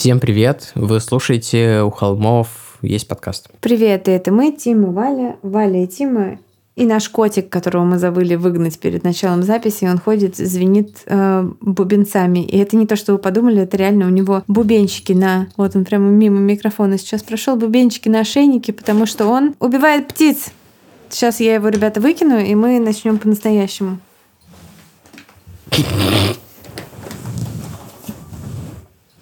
Всем привет! Вы слушаете «У холмов есть подкаст». Привет, это мы, Тима, Валя, Валя и Тима. И наш котик, которого мы забыли выгнать перед началом записи, он ходит, звенит э, бубенцами. И это не то, что вы подумали, это реально у него бубенчики на... Вот он прямо мимо микрофона сейчас прошел, бубенчики на ошейнике, потому что он убивает птиц. Сейчас я его, ребята, выкину, и мы начнем по-настоящему.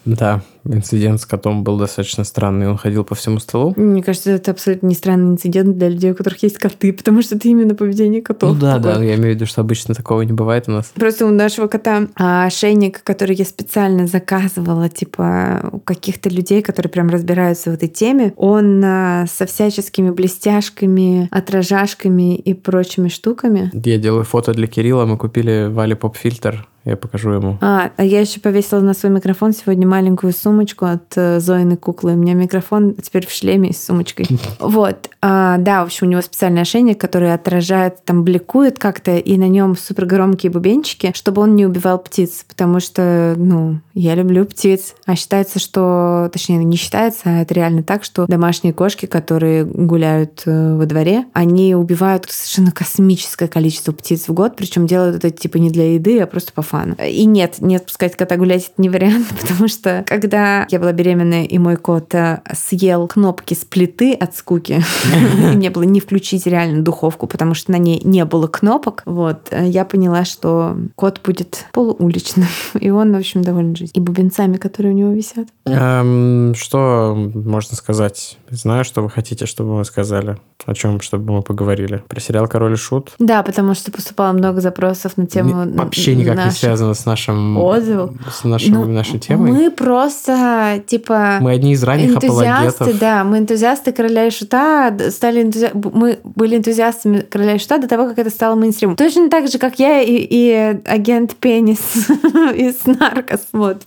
Да, инцидент с котом был достаточно странный. Он ходил по всему столу. Мне кажется, это абсолютно не странный инцидент для людей, у которых есть коты, потому что это именно поведение котов. Ну да, такое. да, я имею в виду, что обычно такого не бывает у нас. Просто у нашего кота а, ошейник, который я специально заказывала, типа у каких-то людей, которые прям разбираются в этой теме, он а, со всяческими блестяшками, отражашками и прочими штуками. Я делаю фото для Кирилла, мы купили Вали поп-фильтр я покажу ему. А, а я еще повесила на свой микрофон сегодня маленькую сумочку от э, Зоины куклы. У меня микрофон теперь в шлеме с сумочкой. Вот. А, да, в общем, у него специальный ошейник, который отражает, там бликует как-то, и на нем супер громкие бубенчики, чтобы он не убивал птиц. Потому что, ну, я люблю птиц. А считается, что... Точнее, не считается, а это реально так, что домашние кошки, которые гуляют э, во дворе, они убивают совершенно космическое количество птиц в год, причем делают это типа не для еды, а просто по фану фан. И нет, не отпускать кота гулять это не вариант, потому что когда я была беременная, и мой кот э, съел кнопки с плиты от скуки, не было не включить реально духовку, потому что на ней не было кнопок, вот, э, я поняла, что кот будет полууличным, и он, в общем, доволен жизнью. И бубенцами, которые у него висят. Эм, что можно сказать? Знаю, что вы хотите, чтобы мы сказали. О чем, чтобы мы поговорили? Про сериал «Король и Шут»? Да, потому что поступало много запросов на тему Вообще никак не связано с нашим... Отзывов. С нашим, ну, нашей темой. Мы просто, типа... Мы одни из ранних энтузиасты, апологетов. да. Мы энтузиасты «Короля и Шута», стали энтузи... Мы были энтузиастами «Короля и Шута» до того, как это стало мейнстримом. Точно так же, как я и, и агент Пенис из «Наркос». Вот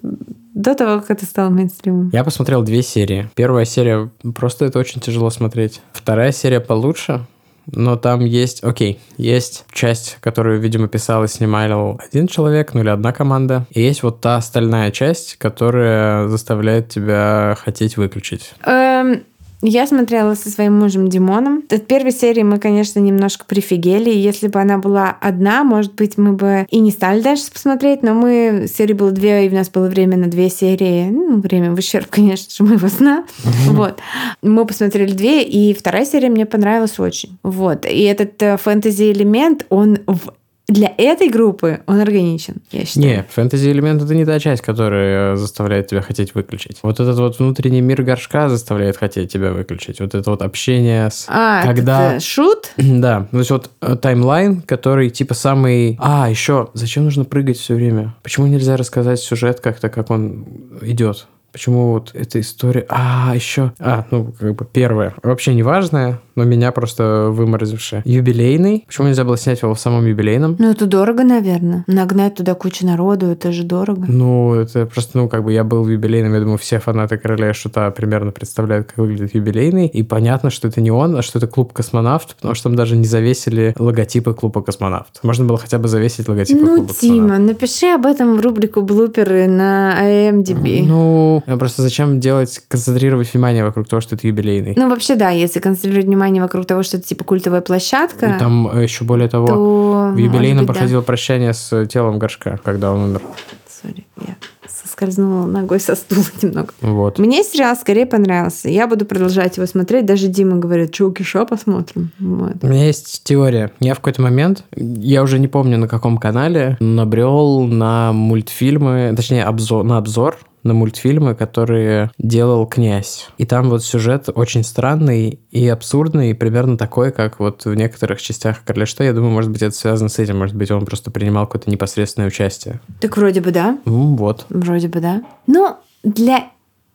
до того, как это стало мейнстримом. Я посмотрел две серии. Первая серия, просто это очень тяжело смотреть. Вторая серия получше, но там есть, окей, есть часть, которую, видимо, писал и снимал один человек, ну или одна команда, и есть вот та остальная часть, которая заставляет тебя хотеть выключить. Эм, я смотрела со своим мужем Димоном. От первой серии мы, конечно, немножко прифигели. Если бы она была одна, может быть, мы бы и не стали дальше посмотреть, но мы... Серии было две, и у нас было время на две серии. Ну, время в ущерб, конечно же, моего сна. Вот. Мы посмотрели две, и вторая серия мне понравилась очень. Вот. И этот э, фэнтези-элемент, он в для этой группы он органичен, я считаю. Не, фэнтези-элемент — это не та часть, которая заставляет тебя хотеть выключить. Вот этот вот внутренний мир горшка заставляет хотеть тебя выключить. Вот это вот общение с... А, когда... это шут? Да. То есть вот э, таймлайн, который типа самый... А, еще, зачем нужно прыгать все время? Почему нельзя рассказать сюжет как-то, как он идет? Почему вот эта история... А, еще... А, ну, как бы первое. Вообще не важное, но меня просто выморозившее. Юбилейный. Почему нельзя было снять его в самом юбилейном? Ну, это дорого, наверное. Нагнать туда кучу народу, это же дорого. Ну, это просто, ну, как бы я был в юбилейном, я думаю, все фанаты Короля Шута примерно представляют, как выглядит юбилейный. И понятно, что это не он, а что это клуб космонавт, потому что там даже не завесили логотипы клуба космонавт. Можно было хотя бы завесить логотипы ну, клуба Тима, космонавт. напиши об этом в рубрику блуперы на IMDb. Ну, ну, просто зачем делать, концентрировать внимание вокруг того, что это юбилейный? Ну, вообще, да, если концентрировать внимание вокруг того, что это типа культовая площадка. И там э, еще более того, то, в юбилейном быть, проходило да. прощание с телом горшка, когда он умер. Сори, я соскользнула ногой со стула немного. Вот. Мне сериал скорее понравился. Я буду продолжать его смотреть. Даже Дима говорит, что, киша посмотрим. Вот. У меня есть теория. Я в какой-то момент, я уже не помню на каком канале, набрел на мультфильмы, точнее, обзор, на обзор на мультфильмы, которые делал князь. И там вот сюжет очень странный и абсурдный, и примерно такой, как вот в некоторых частях Что. Я думаю, может быть, это связано с этим. Может быть, он просто принимал какое-то непосредственное участие. Так вроде бы да. Ну, вот. Вроде бы да. Ну, для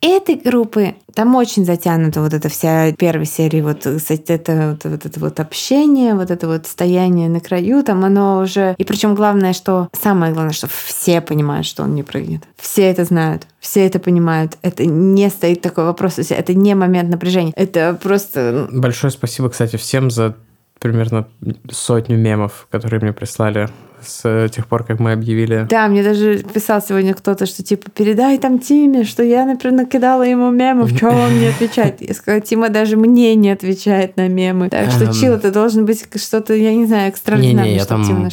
этой группы там очень затянута вот эта вся первая серия, вот, кстати, это, вот, вот это вот общение, вот это вот стояние на краю, там оно уже... И причем главное, что... Самое главное, что все понимают, что он не прыгнет. Все это знают, все это понимают. Это не стоит такой вопрос, это не момент напряжения. Это просто... Большое спасибо, кстати, всем за примерно сотню мемов, которые мне прислали с тех пор, как мы объявили. Да, мне даже писал сегодня кто-то, что типа передай там Тиме, что я, например, накидала ему мемов, что он мне отвечает. Я сказала, Тима даже мне не отвечает на мемы. Так что, Чил, это должен быть что-то, я не знаю, экстраординарное. Не-не, я там,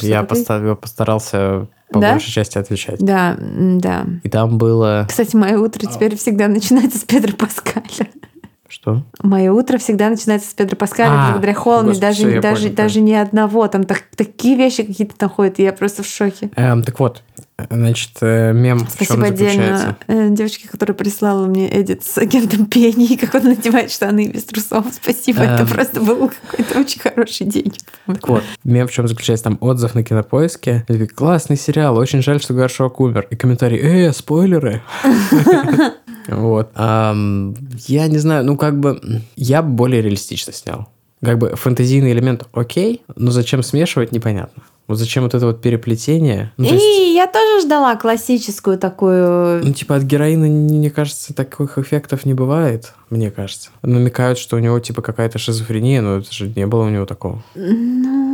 я постарался по да? большей части отвечать. Да, да. И там было... Кстати, мое утро теперь всегда начинается с Педро Паскаля. Что? Мое утро всегда начинается с Педро Паскаля, а, благодаря Холме, даже, все, даже, понял, даже не одного. Там так, такие вещи какие-то находят, и я просто в шоке. Эм, так вот, значит, э, мем Спасибо в чем отдельно э, девочке, которая прислала мне эдит с агентом Пенни, как он надевает штаны без трусов. Спасибо, эм... это просто был какой-то очень хороший день. Так вот, мем в чем заключается? Там отзыв на кинопоиске. Классный сериал, очень жаль, что Горшок умер. И комментарий, э, спойлеры. Вот. я не знаю, ну как бы я более реалистично снял. Как бы фэнтезийный элемент окей, но зачем смешивать, непонятно. Вот зачем вот это вот переплетение? Ну, и есть... я тоже ждала классическую такую... Ну, типа, от героина, мне кажется, таких эффектов не бывает, мне кажется. Намекают, что у него, типа, какая-то шизофрения, но это же не было у него такого. Ну...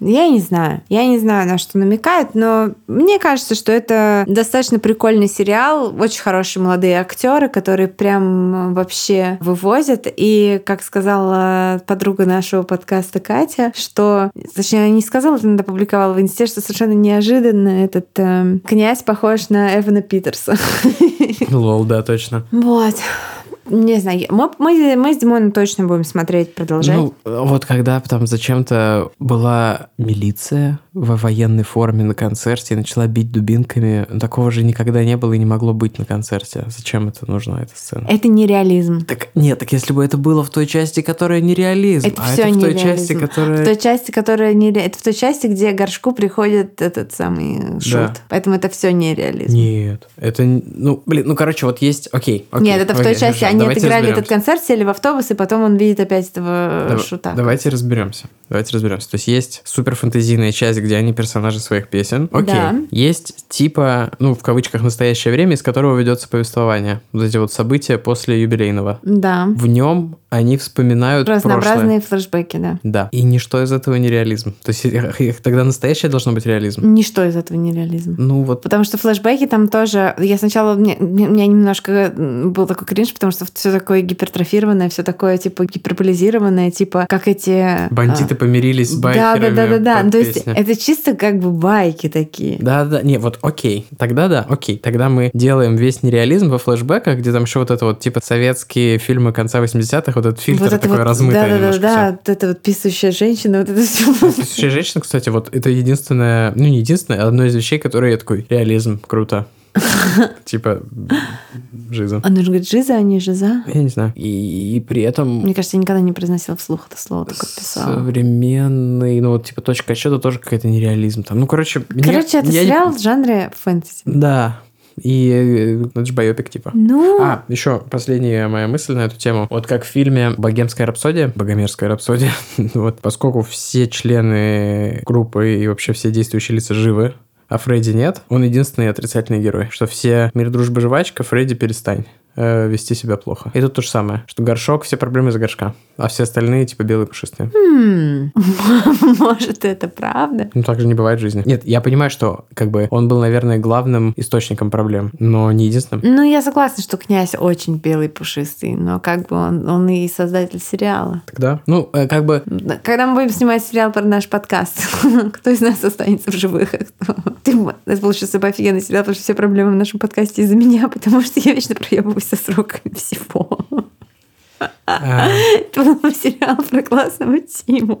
Я не знаю. Я не знаю, на что намекает, но мне кажется, что это достаточно прикольный сериал. Очень хорошие молодые актеры, которые прям вообще вывозят. И, как сказала подруга нашего подкаста Катя, что... Точнее, она не сказала, это надо публиковала в инсте, что совершенно неожиданно этот э, князь похож на Эвана Питерса. Лол, да, точно. Вот. Не знаю, мы, мы, мы с Димоном точно будем смотреть, продолжать. Ну, вот когда там зачем-то была милиция в военной форме на концерте и начала бить дубинками, такого же никогда не было и не могло быть на концерте. Зачем это нужна эта сцена? Это нереализм. Так нет, так если бы это было в той части, которая нереализм, это а все это в той части, которая... В той части, которая не Это в той части, где горшку приходит этот самый шут. Да. Поэтому это все нереализм. Нет, это... Ну, блин, ну, короче, вот есть... Окей, окей Нет, это в той окей, части, они Давайте отыграли разберемся. этот концерт, сели в автобус, и потом он видит опять этого Дав- шута. Давайте разберемся. Давайте разберемся. То есть есть суперфантазийная часть, где они персонажи своих песен. Окей. Да. Есть типа, ну, в кавычках, настоящее время, из которого ведется повествование. Вот эти вот события после юбилейного. Да. В нем они вспоминают Разнообразные прошлое. флешбеки, да. Да. И ничто из этого не реализм. То есть тогда настоящее должно быть реализм. Ничто из этого не реализм. Ну вот. Потому что флешбеки там тоже... Я сначала... У меня, немножко был такой кринж, потому что все такое гипертрофированное, все такое типа гиперболизированное, типа как эти... Бандиты а... помирились с байкерами. Да, да, да, да. да. То есть это чисто как бы байки такие. Да, да. Не, вот окей. Тогда да, окей. Тогда мы делаем весь нереализм во флешбеках, где там еще вот это вот типа советские фильмы конца 80-х, вот этот фильтр вот это такой вот, размытый Да, да, да, да. Вот это вот писающая женщина, вот это все. Писающая женщина, кстати, вот это единственное, ну не единственное, а одно из вещей, которые я такой, реализм, круто. Типа жиза. Он же говорит жиза, а не жиза. Я не знаю. И, и при этом... Мне кажется, я никогда не произносила вслух это слово, только писала. Современный, ну вот типа точка отсчета тоже какая-то нереализм там. Ну, короче... Короче, это сериал в жанре фэнтези. Да, и э, это же байопик типа. Ну... А, еще последняя моя мысль на эту тему. Вот как в фильме «Богемская рапсодия», «Богомерзкая рапсодия», вот поскольку все члены группы и вообще все действующие лица живы, а Фредди нет, он единственный отрицательный герой. Что все мир, дружба, жвачка, Фредди перестань э, вести себя плохо. И тут то же самое, что горшок, все проблемы из-за горшка, а все остальные типа белые пушистые. Хм, может, это правда? Ну, так же не бывает в жизни. Нет, я понимаю, что как бы он был, наверное, главным источником проблем, но не единственным. Ну, я согласна, что князь очень белый пушистый, но как бы он, он и создатель сериала. Тогда, ну, э, как бы... Когда мы будем снимать сериал про наш подкаст, кто из нас останется в живых. Ты, это получился бы офигенный сериал, потому что все проблемы в нашем подкасте из-за меня, потому что я вечно проебываюсь со сроками всего. А, Это был сериал про классного Тиму.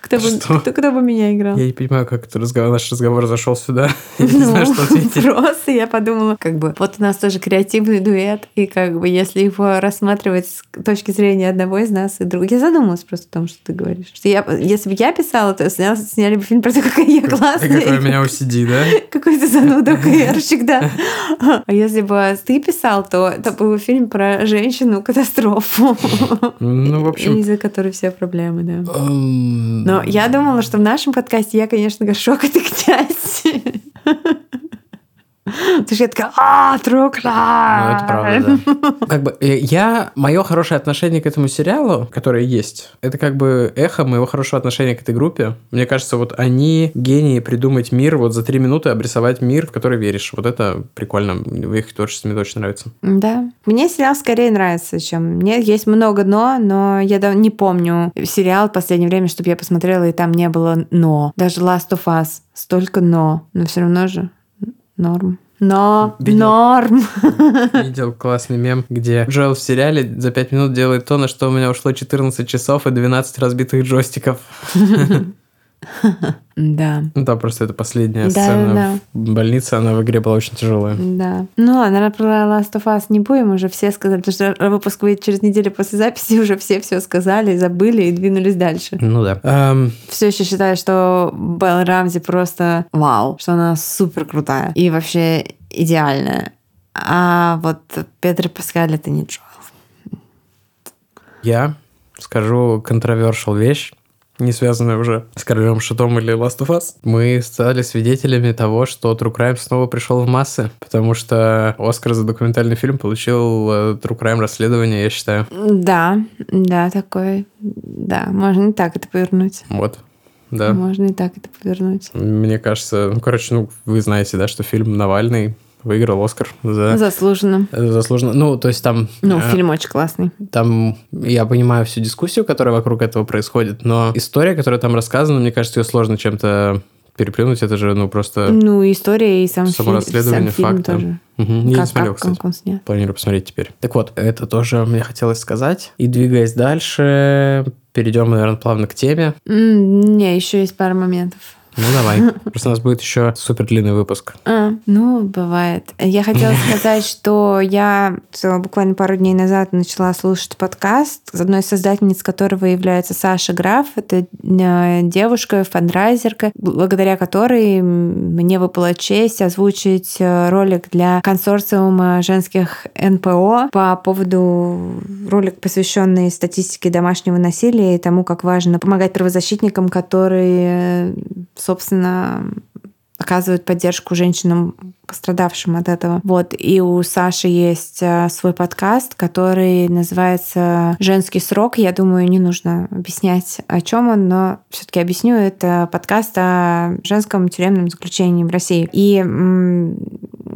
Кто бы, кто, кто бы меня играл? Я не понимаю, как это разговор, наш разговор зашел сюда. Я не Ну, знаю, что ответить. Просто я подумала, как бы, вот у нас тоже креативный дуэт, и как бы, если его рассматривать с точки зрения одного из нас и друга, я задумалась просто о том, что ты говоришь. Что я, если бы я писала, то снял- сняли бы фильм про то, какая я классная. Какой у меня OCD, да? Какой-то зануда КРщик, да. А если бы ты писал, то это был фильм про женщину-катастрофу, Ну, в общем... из-за которой все проблемы, да. эм, Но я думала, что в нашем подкасте я, конечно, горшок, ты князь. Потому что я такая, а, true crime. Ну, это правда, да. Как бы э, я, мое хорошее отношение к этому сериалу, которое есть, это как бы эхо моего хорошего отношения к этой группе. Мне кажется, вот они гении придумать мир, вот за три минуты обрисовать мир, в который веришь. Вот это прикольно. В их творчестве мне очень нравится. Да. Мне сериал скорее нравится, чем... Мне есть много «но», но я не помню сериал в последнее время, чтобы я посмотрела, и там не было «но». Даже Last of Us. Столько «но». Но все равно же норм. Но, Видел. норм. Видел классный мем, где Джоэл в сериале за пять минут делает то, на что у меня ушло 14 часов и 12 разбитых джойстиков. Да. Ну да, просто это последняя Да, сцена да. в больнице, она в игре была очень тяжелая. Да. Ну ладно, про Last of Us не будем, уже все сказали, потому что выпуск выйдет через неделю после записи, уже все все сказали, забыли и двинулись дальше. Ну да. Эм, Все еще считаю, что Белл Рамзи просто вау, что она супер крутая и вообще идеальная. А вот Педро Паскаль это не Джоэл. Я скажу контровершал вещь, не связанная уже с Королем Шутом или Last of Us. Мы стали свидетелями того, что True Crime снова пришел в массы, потому что Оскар за документальный фильм получил э, True Crime расследование, я считаю. Да, да, такой, да, можно и так это повернуть. Вот. Да. Можно и так это повернуть. Мне кажется, ну, короче, ну, вы знаете, да, что фильм Навальный выиграл Оскар за... Заслуженно. Заслуженно. Ну, то есть там... Ну, э, фильм очень классный. Там я понимаю всю дискуссию, которая вокруг этого происходит, но история, которая там рассказана, мне кажется, ее сложно чем-то переплюнуть. Это же, ну, просто Ну, история и сам, фильм, само расследование сам фильм факта. тоже. Мгм. Я не как, смотрел, как, кстати. как он снят. Планирую посмотреть теперь. Так вот, это тоже мне хотелось сказать. И двигаясь дальше, перейдем, наверное, плавно к теме. М, Не, еще есть пара моментов. Ну, давай. Просто у нас будет еще супер длинный выпуск. А, ну, бывает. Я хотела сказать, что я буквально пару дней назад начала слушать подкаст, одной из создательниц которого является Саша Граф. Это э, девушка, фандрайзерка, благодаря которой мне выпала честь озвучить э, ролик для консорциума женских НПО по поводу ролик, посвященный статистике домашнего насилия и тому, как важно помогать правозащитникам, которые, э, собственно, оказывают поддержку женщинам, пострадавшим от этого. Вот. И у Саши есть э, свой подкаст, который называется «Женский срок». Я думаю, не нужно объяснять, о чем он, но все-таки объясню. Это подкаст о женском тюремном заключении в России. И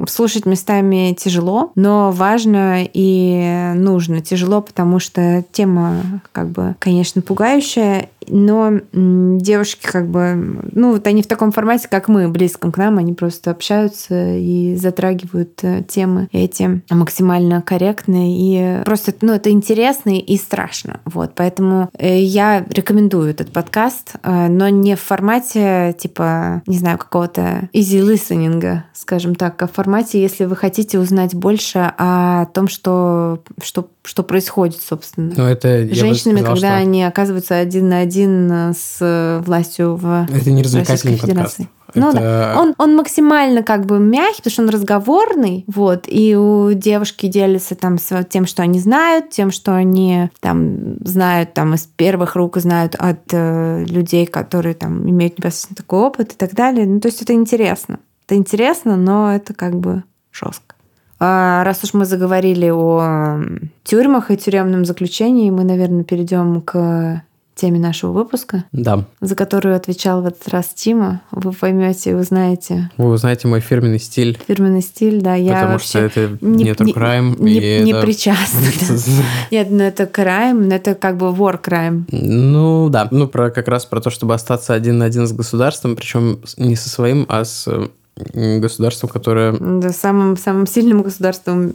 слушать местами тяжело, но важно и нужно. Тяжело, потому что тема, как бы, конечно, пугающая, но девушки как бы, ну, вот они в таком формате, как мы, близком к нам, они просто общаются и затрагивают э, темы эти максимально корректно и просто, ну, это интересно и страшно. Вот, поэтому э, я рекомендую этот подкаст, э, но не в формате, типа, не знаю, какого-то easy listening, скажем так, а в формате, если вы хотите узнать больше о том, что, что, что происходит, собственно Но это... я бы женщинами, сказал, когда что они оказываются один на один с властью в Это не развлекательный подкаст. Ну Это- да, он, он максимально как бы мягкий, потому что он разговорный, вот, и у девушки делятся там с тем, что они знают, тем, что они там знают там из первых рук, знают от э, людей, которые там имеют непосредственно такой опыт и так далее. Ну, то есть это интересно. Это интересно, но это как бы жестко. А раз уж мы заговорили о тюрьмах и тюремном заключении, мы, наверное, перейдем к теме нашего выпуска, Да. за которую отвечал в этот раз Тима. Вы поймете и узнаете Вы узнаете мой фирменный стиль, фирменный стиль, да, я потому что это не- не true не- и не это- причастна. Нет, ну это крайм, но это как бы war crime. Ну да, ну про как раз про то, чтобы остаться один на один с государством, причем не со своим, а с государством, которое Да, самым, самым сильным государством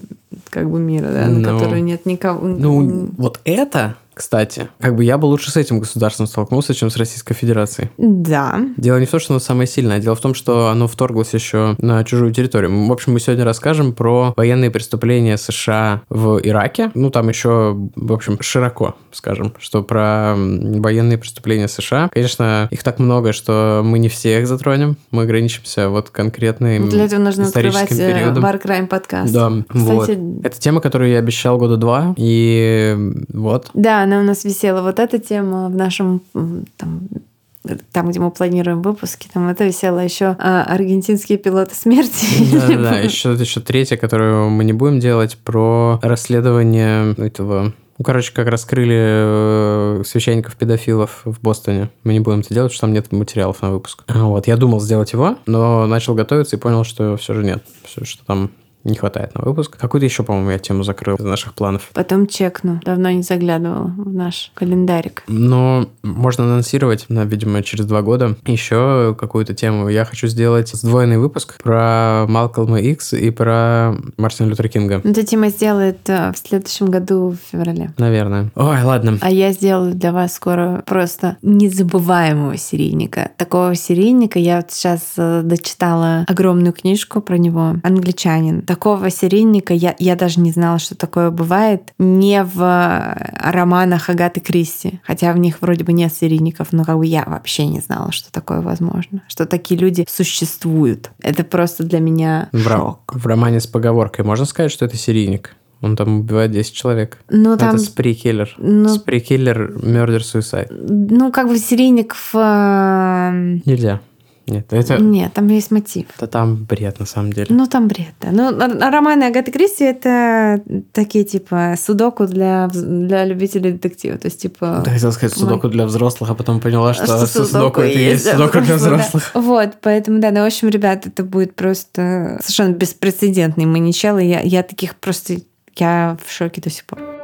как бы мира, да, на Ну. которую нет никого. Ну, вот это, кстати, как бы я бы лучше с этим государством столкнулся, чем с Российской Федерацией. Да. Дело не в том, что оно самое сильное, а дело в том, что оно вторглось еще на чужую территорию. В общем, мы сегодня расскажем про военные преступления США в Ираке. Ну, там еще, в общем, широко скажем, что про военные преступления США. Конечно, их так много, что мы не все их затронем. Мы ограничимся вот конкретным Для этого нужно открывать э, периодом. War Crime подкаст. Да, вот. Кстати, Это тема, которую я обещал года два, и вот. Да, она у нас висела. Вот эта тема в нашем там, там, где мы планируем выпуски, там это висело еще а, аргентинские пилоты смерти. Да-да, еще, еще третья, которую мы не будем делать, про расследование этого... Ну, короче, как раскрыли э, священников-педофилов в Бостоне. Мы не будем это делать, потому что там нет материалов на выпуск. А, Вот, я думал сделать его, но начал готовиться и понял, что все же нет. Все, что там не хватает на выпуск. Какую-то еще, по-моему, я тему закрыл из наших планов. Потом чекну. Давно не заглядывала в наш календарик. Но можно анонсировать, на, видимо, через два года еще какую-то тему. Я хочу сделать сдвоенный выпуск про Малкольма Икс и про Мартина Лютера Кинга. Это Тима сделает э, в следующем году в феврале. Наверное. Ой, ладно. А я сделаю для вас скоро просто незабываемого серийника. Такого серийника я вот сейчас э, дочитала огромную книжку про него «Англичанин». Такого серийника я, я даже не знала, что такое бывает не в э, романах Агаты Кристи. Хотя в них вроде бы нет серийников, но как бы я вообще не знала, что такое возможно. Что такие люди существуют. Это просто для меня В, шок. в романе с поговоркой можно сказать, что это серийник? Он там убивает 10 человек. Ну, там, Это сприкиллер. ну, Сприкиллер, murder, suicide. ну, как бы серийник в... э, Нельзя. Нет, это, Нет, там есть мотив. это там бред на самом деле. Ну, там бред, да. Ну, романы Агаты Кристи — это такие, типа, судоку для, для любителей детектива. То есть, типа... Ты хотела сказать судоку для взрослых, а потом поняла, что, что судоку это и есть судоку для взрослых, да. Вот, поэтому, да, ну, в общем, ребят, это будет просто совершенно беспрецедентный маничел, и я, я таких просто... Я в шоке до сих пор.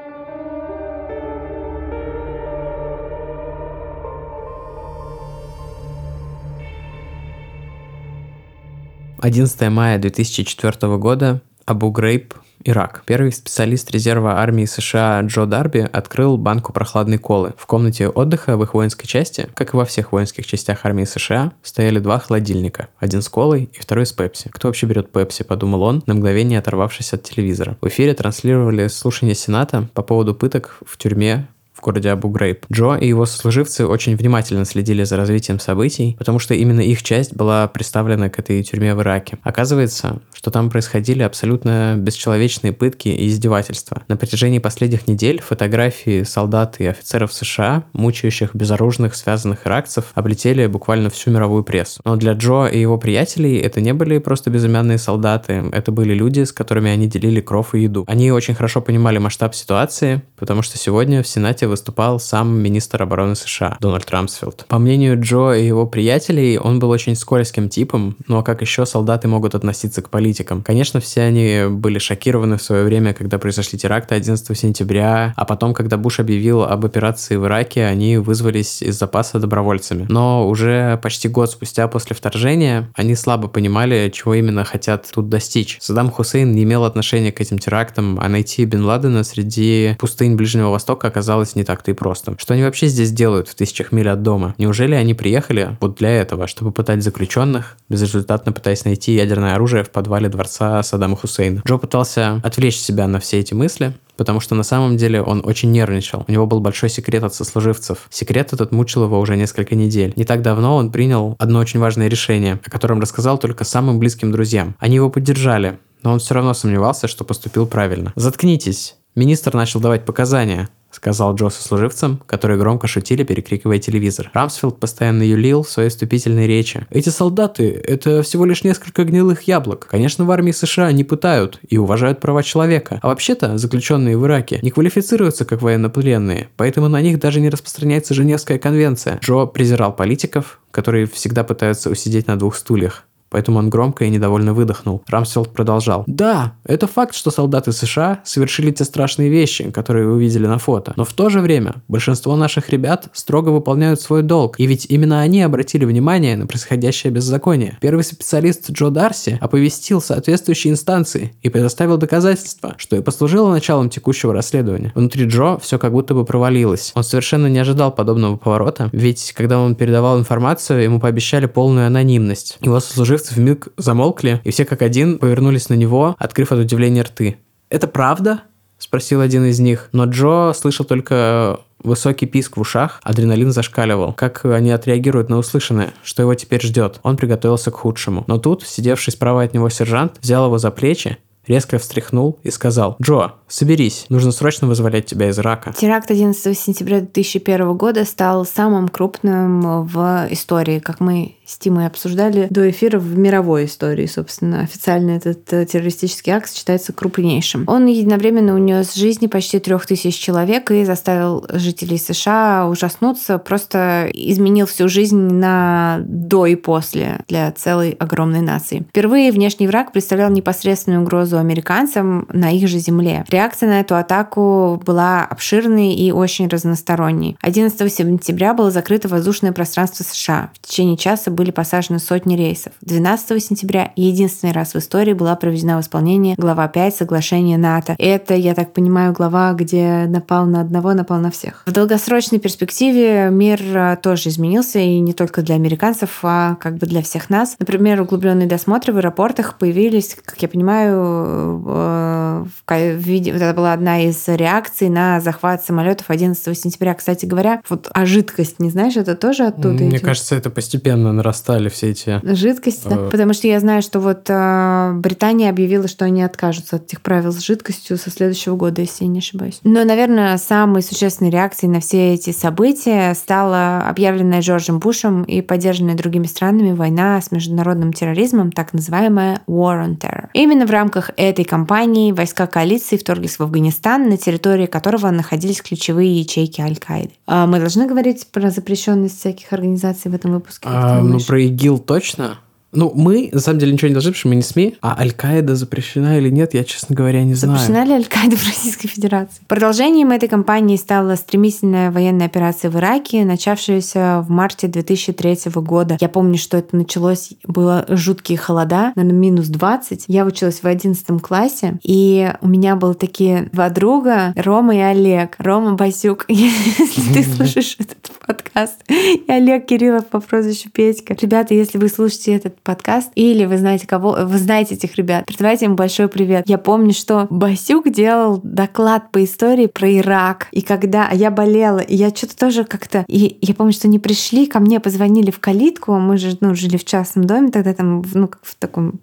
11 мая 2004 года, Абу Грейб, Ирак. Первый специалист резерва армии США Джо Дарби открыл банку прохладной колы. В комнате отдыха в их воинской части, как и во всех воинских частях армии США, стояли два холодильника. Один с колой и второй с пепси. Кто вообще берет пепси, подумал он, на мгновение оторвавшись от телевизора. В эфире транслировали слушание Сената по поводу пыток в тюрьме городе Абу-Грейб. Джо и его сослуживцы очень внимательно следили за развитием событий, потому что именно их часть была представлена к этой тюрьме в Ираке. Оказывается, что там происходили абсолютно бесчеловечные пытки и издевательства. На протяжении последних недель фотографии солдат и офицеров США, мучающих безоружных связанных иракцев, облетели буквально всю мировую прессу. Но для Джо и его приятелей это не были просто безымянные солдаты, это были люди, с которыми они делили кров и еду. Они очень хорошо понимали масштаб ситуации, потому что сегодня в Сенате выступал сам министр обороны США Дональд Рамсфилд. По мнению Джо и его приятелей, он был очень скользким типом, ну а как еще солдаты могут относиться к политикам? Конечно, все они были шокированы в свое время, когда произошли теракты 11 сентября, а потом, когда Буш объявил об операции в Ираке, они вызвались из запаса добровольцами. Но уже почти год спустя после вторжения они слабо понимали, чего именно хотят тут достичь. Саддам Хусейн не имел отношения к этим терактам, а найти Бен Ладена среди пустынь Ближнего Востока оказалось не так-то и просто. Что они вообще здесь делают в тысячах миль от дома? Неужели они приехали вот для этого, чтобы пытать заключенных, безрезультатно пытаясь найти ядерное оружие в подвале дворца Саддама Хусейна? Джо пытался отвлечь себя на все эти мысли, потому что на самом деле он очень нервничал. У него был большой секрет от сослуживцев. Секрет этот мучил его уже несколько недель. Не так давно он принял одно очень важное решение, о котором рассказал только самым близким друзьям. Они его поддержали, но он все равно сомневался, что поступил правильно. «Заткнитесь!» Министр начал давать показания, сказал Джо сослуживцам, которые громко шутили, перекрикивая телевизор. Рамсфилд постоянно юлил в своей вступительной речи. Эти солдаты — это всего лишь несколько гнилых яблок. Конечно, в армии США не пытают и уважают права человека. А вообще-то, заключенные в Ираке не квалифицируются как военнопленные, поэтому на них даже не распространяется Женевская конвенция. Джо презирал политиков, которые всегда пытаются усидеть на двух стульях поэтому он громко и недовольно выдохнул. Рамсфелд продолжал. «Да, это факт, что солдаты США совершили те страшные вещи, которые вы увидели на фото. Но в то же время большинство наших ребят строго выполняют свой долг, и ведь именно они обратили внимание на происходящее беззаконие. Первый специалист Джо Дарси оповестил соответствующие инстанции и предоставил доказательства, что и послужило началом текущего расследования. Внутри Джо все как будто бы провалилось. Он совершенно не ожидал подобного поворота, ведь когда он передавал информацию, ему пообещали полную анонимность. Его сослуживцы в миг замолкли, и все как один повернулись на него, открыв от удивления рты. «Это правда?» – спросил один из них. Но Джо слышал только Высокий писк в ушах, адреналин зашкаливал. Как они отреагируют на услышанное? Что его теперь ждет? Он приготовился к худшему. Но тут, сидевший справа от него сержант, взял его за плечи резко встряхнул и сказал «Джо, соберись, нужно срочно вызволять тебя из рака». Теракт 11 сентября 2001 года стал самым крупным в истории, как мы с Тимой обсуждали до эфира в мировой истории, собственно. Официально этот э, террористический акт считается крупнейшим. Он единовременно унес жизни почти трех тысяч человек и заставил жителей США ужаснуться, просто изменил всю жизнь на до и после для целой огромной нации. Впервые внешний враг представлял непосредственную угрозу американцам на их же земле. Реакция на эту атаку была обширной и очень разносторонней. 11 сентября было закрыто воздушное пространство США. В течение часа были посажены сотни рейсов. 12 сентября единственный раз в истории была проведена в исполнение глава 5 соглашения НАТО. Это, я так понимаю, глава, где напал на одного, напал на всех. В долгосрочной перспективе мир а, тоже изменился, и не только для американцев, а как бы для всех нас. Например, углубленные досмотры в аэропортах появились, как я понимаю, в виде... Вот это была одна из реакций на захват самолетов 11 сентября. Кстати говоря, вот а жидкость, не знаешь, это тоже оттуда Мне идет? кажется, это постепенно нарастали все эти... Жидкости, да? Потому что я знаю, что вот э, Британия объявила, что они откажутся от этих правил с жидкостью со следующего года, если я не ошибаюсь. Но, наверное, самой существенной реакцией на все эти события стала объявленная Джорджем Бушем и поддержанная другими странами война с международным терроризмом, так называемая War on Terror. Именно в рамках этой кампании войска коалиции вторглись в Афганистан, на территории которого находились ключевые ячейки Аль-Каиды. А мы должны говорить про запрещенность всяких организаций в этом выпуске? А, ну, про ИГИЛ точно? Ну, мы, на самом деле, ничего не должны, потому что мы не СМИ. А Аль-Каида запрещена или нет, я, честно говоря, не знаю. Запрещена ли Аль-Каида в Российской Федерации? Продолжением этой кампании стала стремительная военная операция в Ираке, начавшаяся в марте 2003 года. Я помню, что это началось, было жуткие холода, наверное, минус 20. Я училась в 11 классе, и у меня были такие два друга, Рома и Олег. Рома Басюк, если ты слушаешь этот подкаст, и Олег Кириллов по прозвищу Петька. Ребята, если вы слушаете этот подкаст, или вы знаете кого, вы знаете этих ребят, передавайте им большой привет. Я помню, что Басюк делал доклад по истории про Ирак, и когда я болела, я что-то тоже как-то, и я помню, что они пришли ко мне, позвонили в калитку, мы же ну, жили в частном доме тогда там, ну, в таком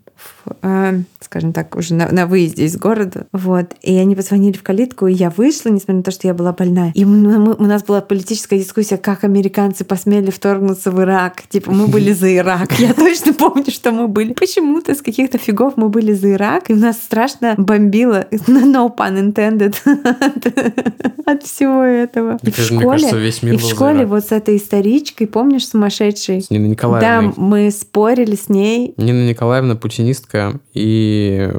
скажем так, уже на, на выезде из города. Вот. И они позвонили в калитку, и я вышла, несмотря на то, что я была больная. И мы, мы, у нас была политическая дискуссия, как американцы посмели вторгнуться в Ирак. Типа, мы были за Ирак. Я точно помню, что мы были. Почему-то с каких-то фигов мы были за Ирак, и нас страшно бомбило, no pun intended, от всего этого. И в школе, и в школе вот с этой историчкой, помнишь, сумасшедшей? С Ниной Николаевной. Да, мы спорили с ней. Нина Николаевна путинистка, и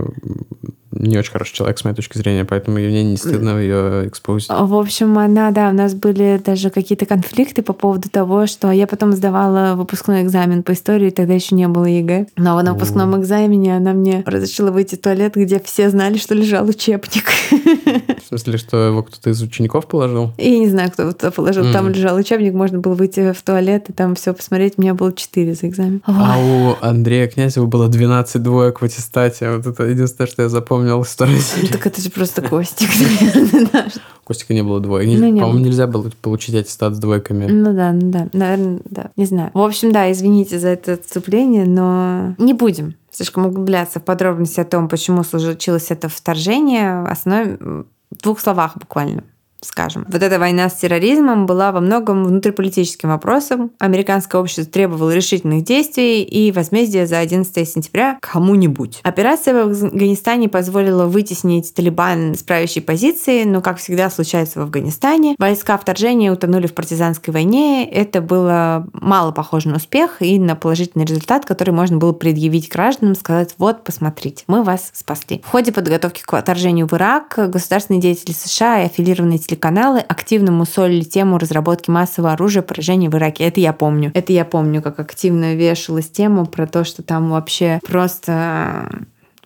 не очень хороший человек, с моей точки зрения, поэтому мне не стыдно ее expose ить. В общем, она, да, у нас были даже какие-то конфликты по поводу того, что я потом сдавала выпускной экзамен по истории, тогда еще не было ЕГЭ. Но на выпускном экзамене она мне разрешила выйти в туалет, где все знали, что лежал учебник. В смысле, что его кто-то из учеников положил? Я не знаю, кто это положил. Там лежал учебник, можно было выйти в туалет и там все посмотреть. У меня было 4 за экзамен. А у Андрея Князева было 12 двоек в аттестате. Вот это единственное, что я запомнил из второй серии. Так это же просто Костик. Костика не было двоек. Ну, По-моему, нельзя было получить аттестат с двойками. Ну да, ну да. Наверное, да. Не знаю. В общем, да, извините за это отступление, но не будем слишком углубляться в подробности о том, почему случилось это вторжение. Основное двух словах буквально. Скажем. Вот эта война с терроризмом была во многом внутриполитическим вопросом. Американское общество требовало решительных действий и возмездия за 11 сентября кому-нибудь. Операция в Афганистане позволила вытеснить Талибан с правящей позиции, но, как всегда случается в Афганистане, войска вторжения утонули в партизанской войне. Это было мало похоже на успех и на положительный результат, который можно было предъявить гражданам, сказать, вот, посмотрите, мы вас спасли. В ходе подготовки к вторжению в Ирак государственные деятели США и аффилированные телеканалы активно мусолили тему разработки массового оружия поражения в Ираке. Это я помню. Это я помню, как активно вешалась тема про то, что там вообще просто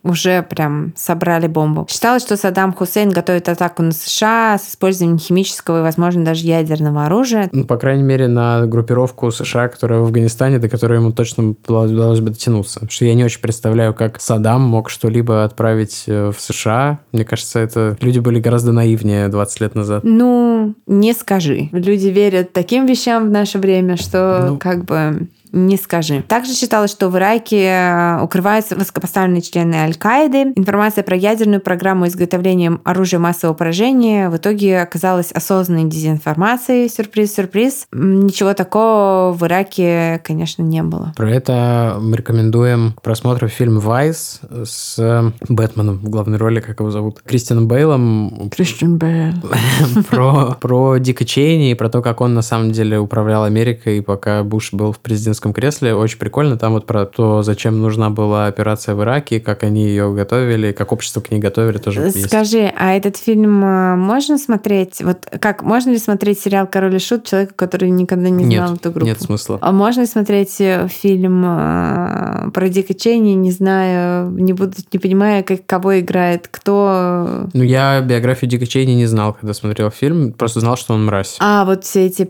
уже прям собрали бомбу. Считалось, что Саддам Хусейн готовит атаку на США с использованием химического и, возможно, даже ядерного оружия. Ну, по крайней мере, на группировку США, которая в Афганистане, до которой ему точно удалось бы дотянуться. Потому что я не очень представляю, как Саддам мог что-либо отправить э, в США. Мне кажется, это люди были гораздо наивнее 20 лет назад. Ну, не скажи. Люди верят таким вещам в наше время, что ну, как бы не скажи. Также считалось, что в Ираке э, укрываются высокопоставленные члены Аль-Каиды. Информация про ядерную программу изготовления оружия массового поражения в итоге оказалась осознанной дезинформацией. Сюрприз-сюрприз. Ничего такого в Ираке, конечно, не было. Про это мы рекомендуем к просмотру фильм «Вайс» с Бэтменом в главной роли, как его зовут, Кристианом Бейлом. Кристиан Бейл. Про, про Дика Чейни и про то, как он на самом деле управлял Америкой, пока Буш был в президентском президентском кресле. Очень прикольно. Там вот про то, зачем нужна была операция в Ираке, как они ее готовили, как общество к ней готовили, тоже Скажи, есть. а этот фильм э, можно смотреть? Вот как, можно ли смотреть сериал «Король и Шут» человека, который никогда не знал нет, эту группу? нет смысла. А можно ли смотреть э, фильм э, про Дика Чейни, не знаю, не, буду, не понимая, как, кого играет, кто... Ну, я биографию Дика Чейни не знал, когда смотрел фильм, просто знал, что он мразь. А, вот все эти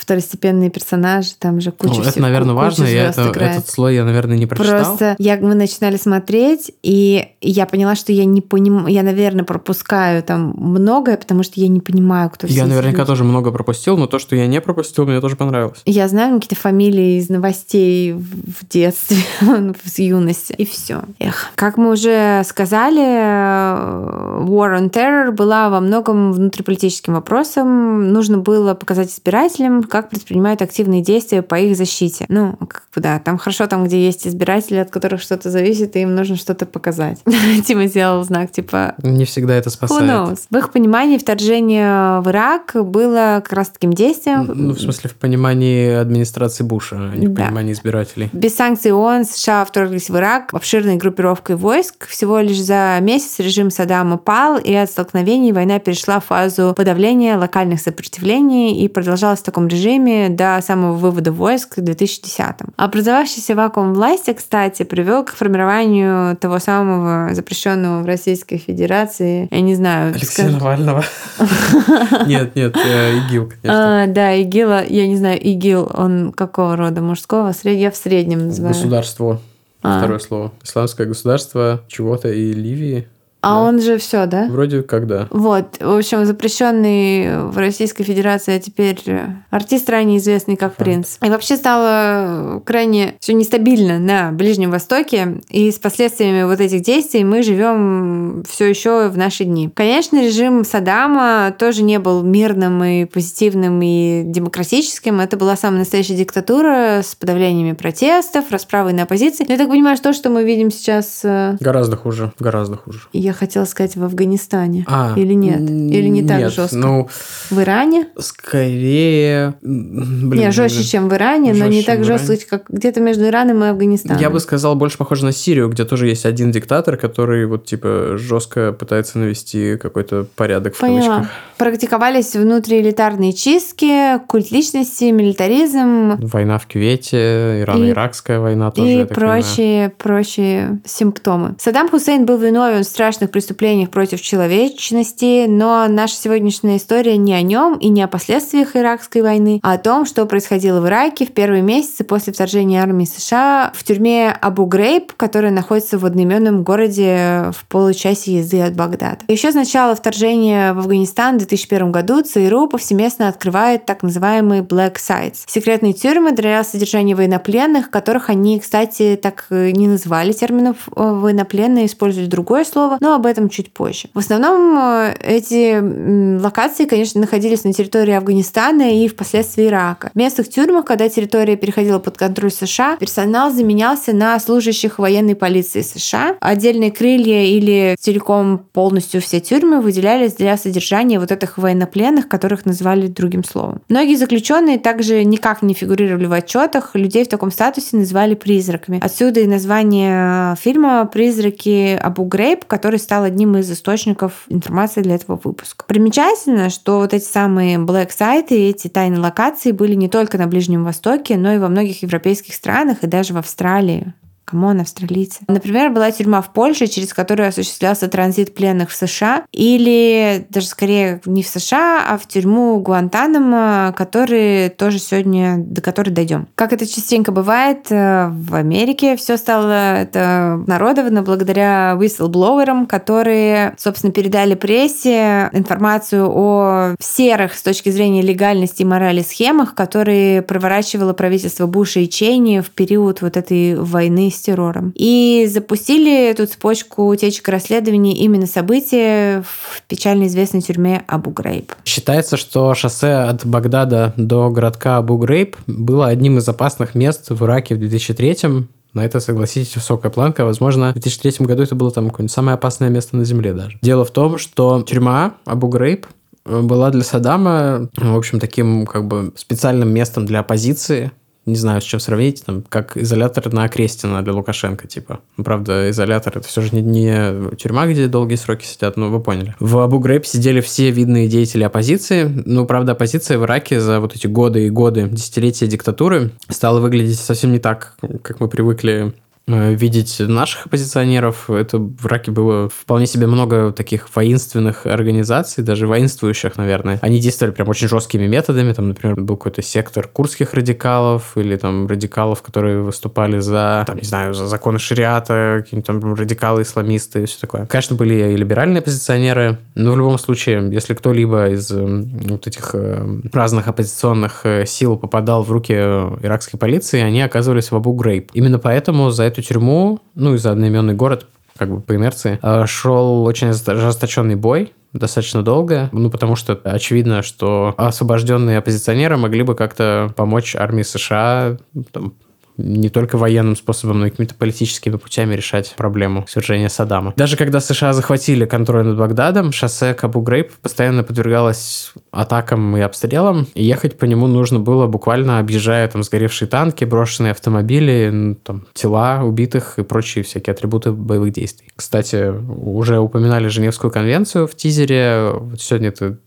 второстепенные персонажи, там же куча ну, это, наверное, важно. Я это, этот слой я, наверное, не прочитал. Просто я, мы начинали смотреть, и я поняла, что я не понимаю, я, наверное, пропускаю там многое, потому что я не понимаю, кто Я наверняка люди. тоже много пропустил, но то, что я не пропустил, мне тоже понравилось. Я знаю какие-то фамилии из новостей в детстве, в юности, и все. Эх. Как мы уже сказали, War on Terror была во многом внутриполитическим вопросом. Нужно было показать избирателям, как предпринимают активные действия по их защите. Ну, как бы да, там хорошо, там, где есть избиратели, от которых что-то зависит, и им нужно что-то показать. Тима сделал знак, типа... Не всегда это спасает. В их понимании вторжение в Ирак было как раз таким действием. Ну, в смысле, в понимании администрации Буша, а не в понимании избирателей. Без санкций ООН США вторглись в Ирак обширной группировкой войск. Всего лишь за месяц режим Саддама пал, и от столкновений война перешла в фазу подавления локальных сопротивлений и продолжалась в таком режиме до самого вывода войск в 2010 2010-м. Образовавшийся вакуум власти, кстати, привел к формированию того самого запрещенного в Российской Федерации, я не знаю... Алексея Навального. Нет, нет, э, ИГИЛ, конечно. А, да, ИГИЛ, я не знаю, ИГИЛ, он какого рода? Мужского? Я в среднем называю. Государство. А. Второе слово. Исламское государство чего-то и Ливии. А да. он же все, да? Вроде как да. Вот, в общем, запрещенный в Российской Федерации, а теперь артист ранее известный как Принц. И вообще стало крайне все нестабильно на Ближнем Востоке, и с последствиями вот этих действий мы живем все еще в наши дни. Конечно, режим Саддама тоже не был мирным и позитивным и демократическим. Это была самая настоящая диктатура с подавлениями протестов, расправой на оппозиции. Но я так понимаю, что, что мы видим сейчас... Э, гораздо хуже, гораздо хуже. Я хотела сказать в Афганистане. А, Или нет? Или не так нет, жестко? Ну, в Иране? Скорее... Блин, нет, жестче, чем в Иране, но не так жестко, как где-то между Ираном и Афганистаном. Я бы сказал, больше похоже на Сирию, где тоже есть один диктатор, который вот типа жестко пытается навести какой-то порядок в Поняла. кавычках. Практиковались внутриэлитарные чистки, культ личности, милитаризм. Война в Кювете, Ирано-Иракская война тоже. И прочие, прочие симптомы. Саддам Хусейн был виновен в страшных преступлениях против человечности, но наша сегодняшняя история не о нем и не о последствиях иракской войны, а о том, что происходило в Ираке в первые месяцы после вторжения армии США в тюрьме Абу Грейб, которая находится в одноименном городе в получасе езды от Багдада. Еще с начала вторжения в Афганистан 2001 году ЦРУ повсеместно открывает так называемые Black Sites. Секретные тюрьмы для содержания военнопленных, которых они, кстати, так не называли терминов э, военнопленные, используют другое слово. Но об этом чуть позже. В основном э, эти локации, конечно, находились на территории Афганистана и впоследствии Ирака. В местных тюрьмах, когда территория переходила под контроль США, персонал заменялся на служащих военной полиции США. Отдельные крылья или целиком полностью все тюрьмы выделялись для содержания вот этих военнопленных, которых назвали другим словом. Многие заключенные также никак не фигурировали в отчетах. Людей в таком статусе называли призраками. Отсюда и название фильма «Призраки Абу Грейб», который стал одним из источников информации для этого выпуска. Примечательно, что вот эти самые Black сайты, эти тайные локации были не только на Ближнем Востоке, но и во многих европейских странах и даже в Австралии. Come on, австралийцы. Например, была тюрьма в Польше, через которую осуществлялся транзит пленных в США, или даже скорее не в США, а в тюрьму Гуантанамо, который тоже сегодня, до которой дойдем. Как это частенько бывает, э, в Америке все стало обнародовано благодаря whistleblower ам, которые, собственно, передали прессе информацию о серых с точки зрения легальности и морали схемах, которые проворачивало правительство Буша и Чейни в период вот этой войны с террором. И запустили эту цепочку утечек расследований именно события в печально известной тюрьме Абу-Грейб. Считается, что шоссе от Багдада до городка Абу-Грейб было одним из опасных мест в Ираке в 2003 на это, согласитесь, высокая планка. Возможно, в 2003 году это было там какое-нибудь самое опасное место на Земле даже. Дело в том, что тюрьма Абу-Грейб была для Саддама, в общем, таким как бы специальным местом для оппозиции, не знаю, с чем сравнить, там, как изолятор на Крестина для Лукашенко, типа. Ну, правда, изолятор это все же не, не тюрьма, где долгие сроки сидят, но вы поняли. В Абу Грейб сидели все видные деятели оппозиции. Ну, правда, оппозиция в Ираке за вот эти годы и годы, десятилетия диктатуры стала выглядеть совсем не так, как мы привыкли видеть наших оппозиционеров. Это в Ираке было вполне себе много таких воинственных организаций, даже воинствующих, наверное. Они действовали прям очень жесткими методами. Там, например, был какой-то сектор курских радикалов или там радикалов, которые выступали за, там, не знаю, за законы шариата, какие-нибудь там радикалы-исламисты и все такое. Конечно, были и либеральные оппозиционеры, но в любом случае, если кто-либо из вот этих э, разных оппозиционных э, сил попадал в руки иракской полиции, они оказывались в Абу-Грейб. Именно поэтому за это эту тюрьму, ну и за одноименный город, как бы по инерции, э, шел очень ожесточенный бой, достаточно долго, ну, потому что очевидно, что освобожденные оппозиционеры могли бы как-то помочь армии США там, не только военным способом, но и какими-то политическими путями решать проблему свержения Саддама. Даже когда США захватили контроль над Багдадом, шоссе к Абу-Грейб постоянно подвергалось атакам и обстрелам, и ехать по нему нужно было буквально объезжая там сгоревшие танки, брошенные автомобили, там, тела убитых и прочие всякие атрибуты боевых действий. Кстати, уже упоминали Женевскую конвенцию в тизере. Вот сегодня это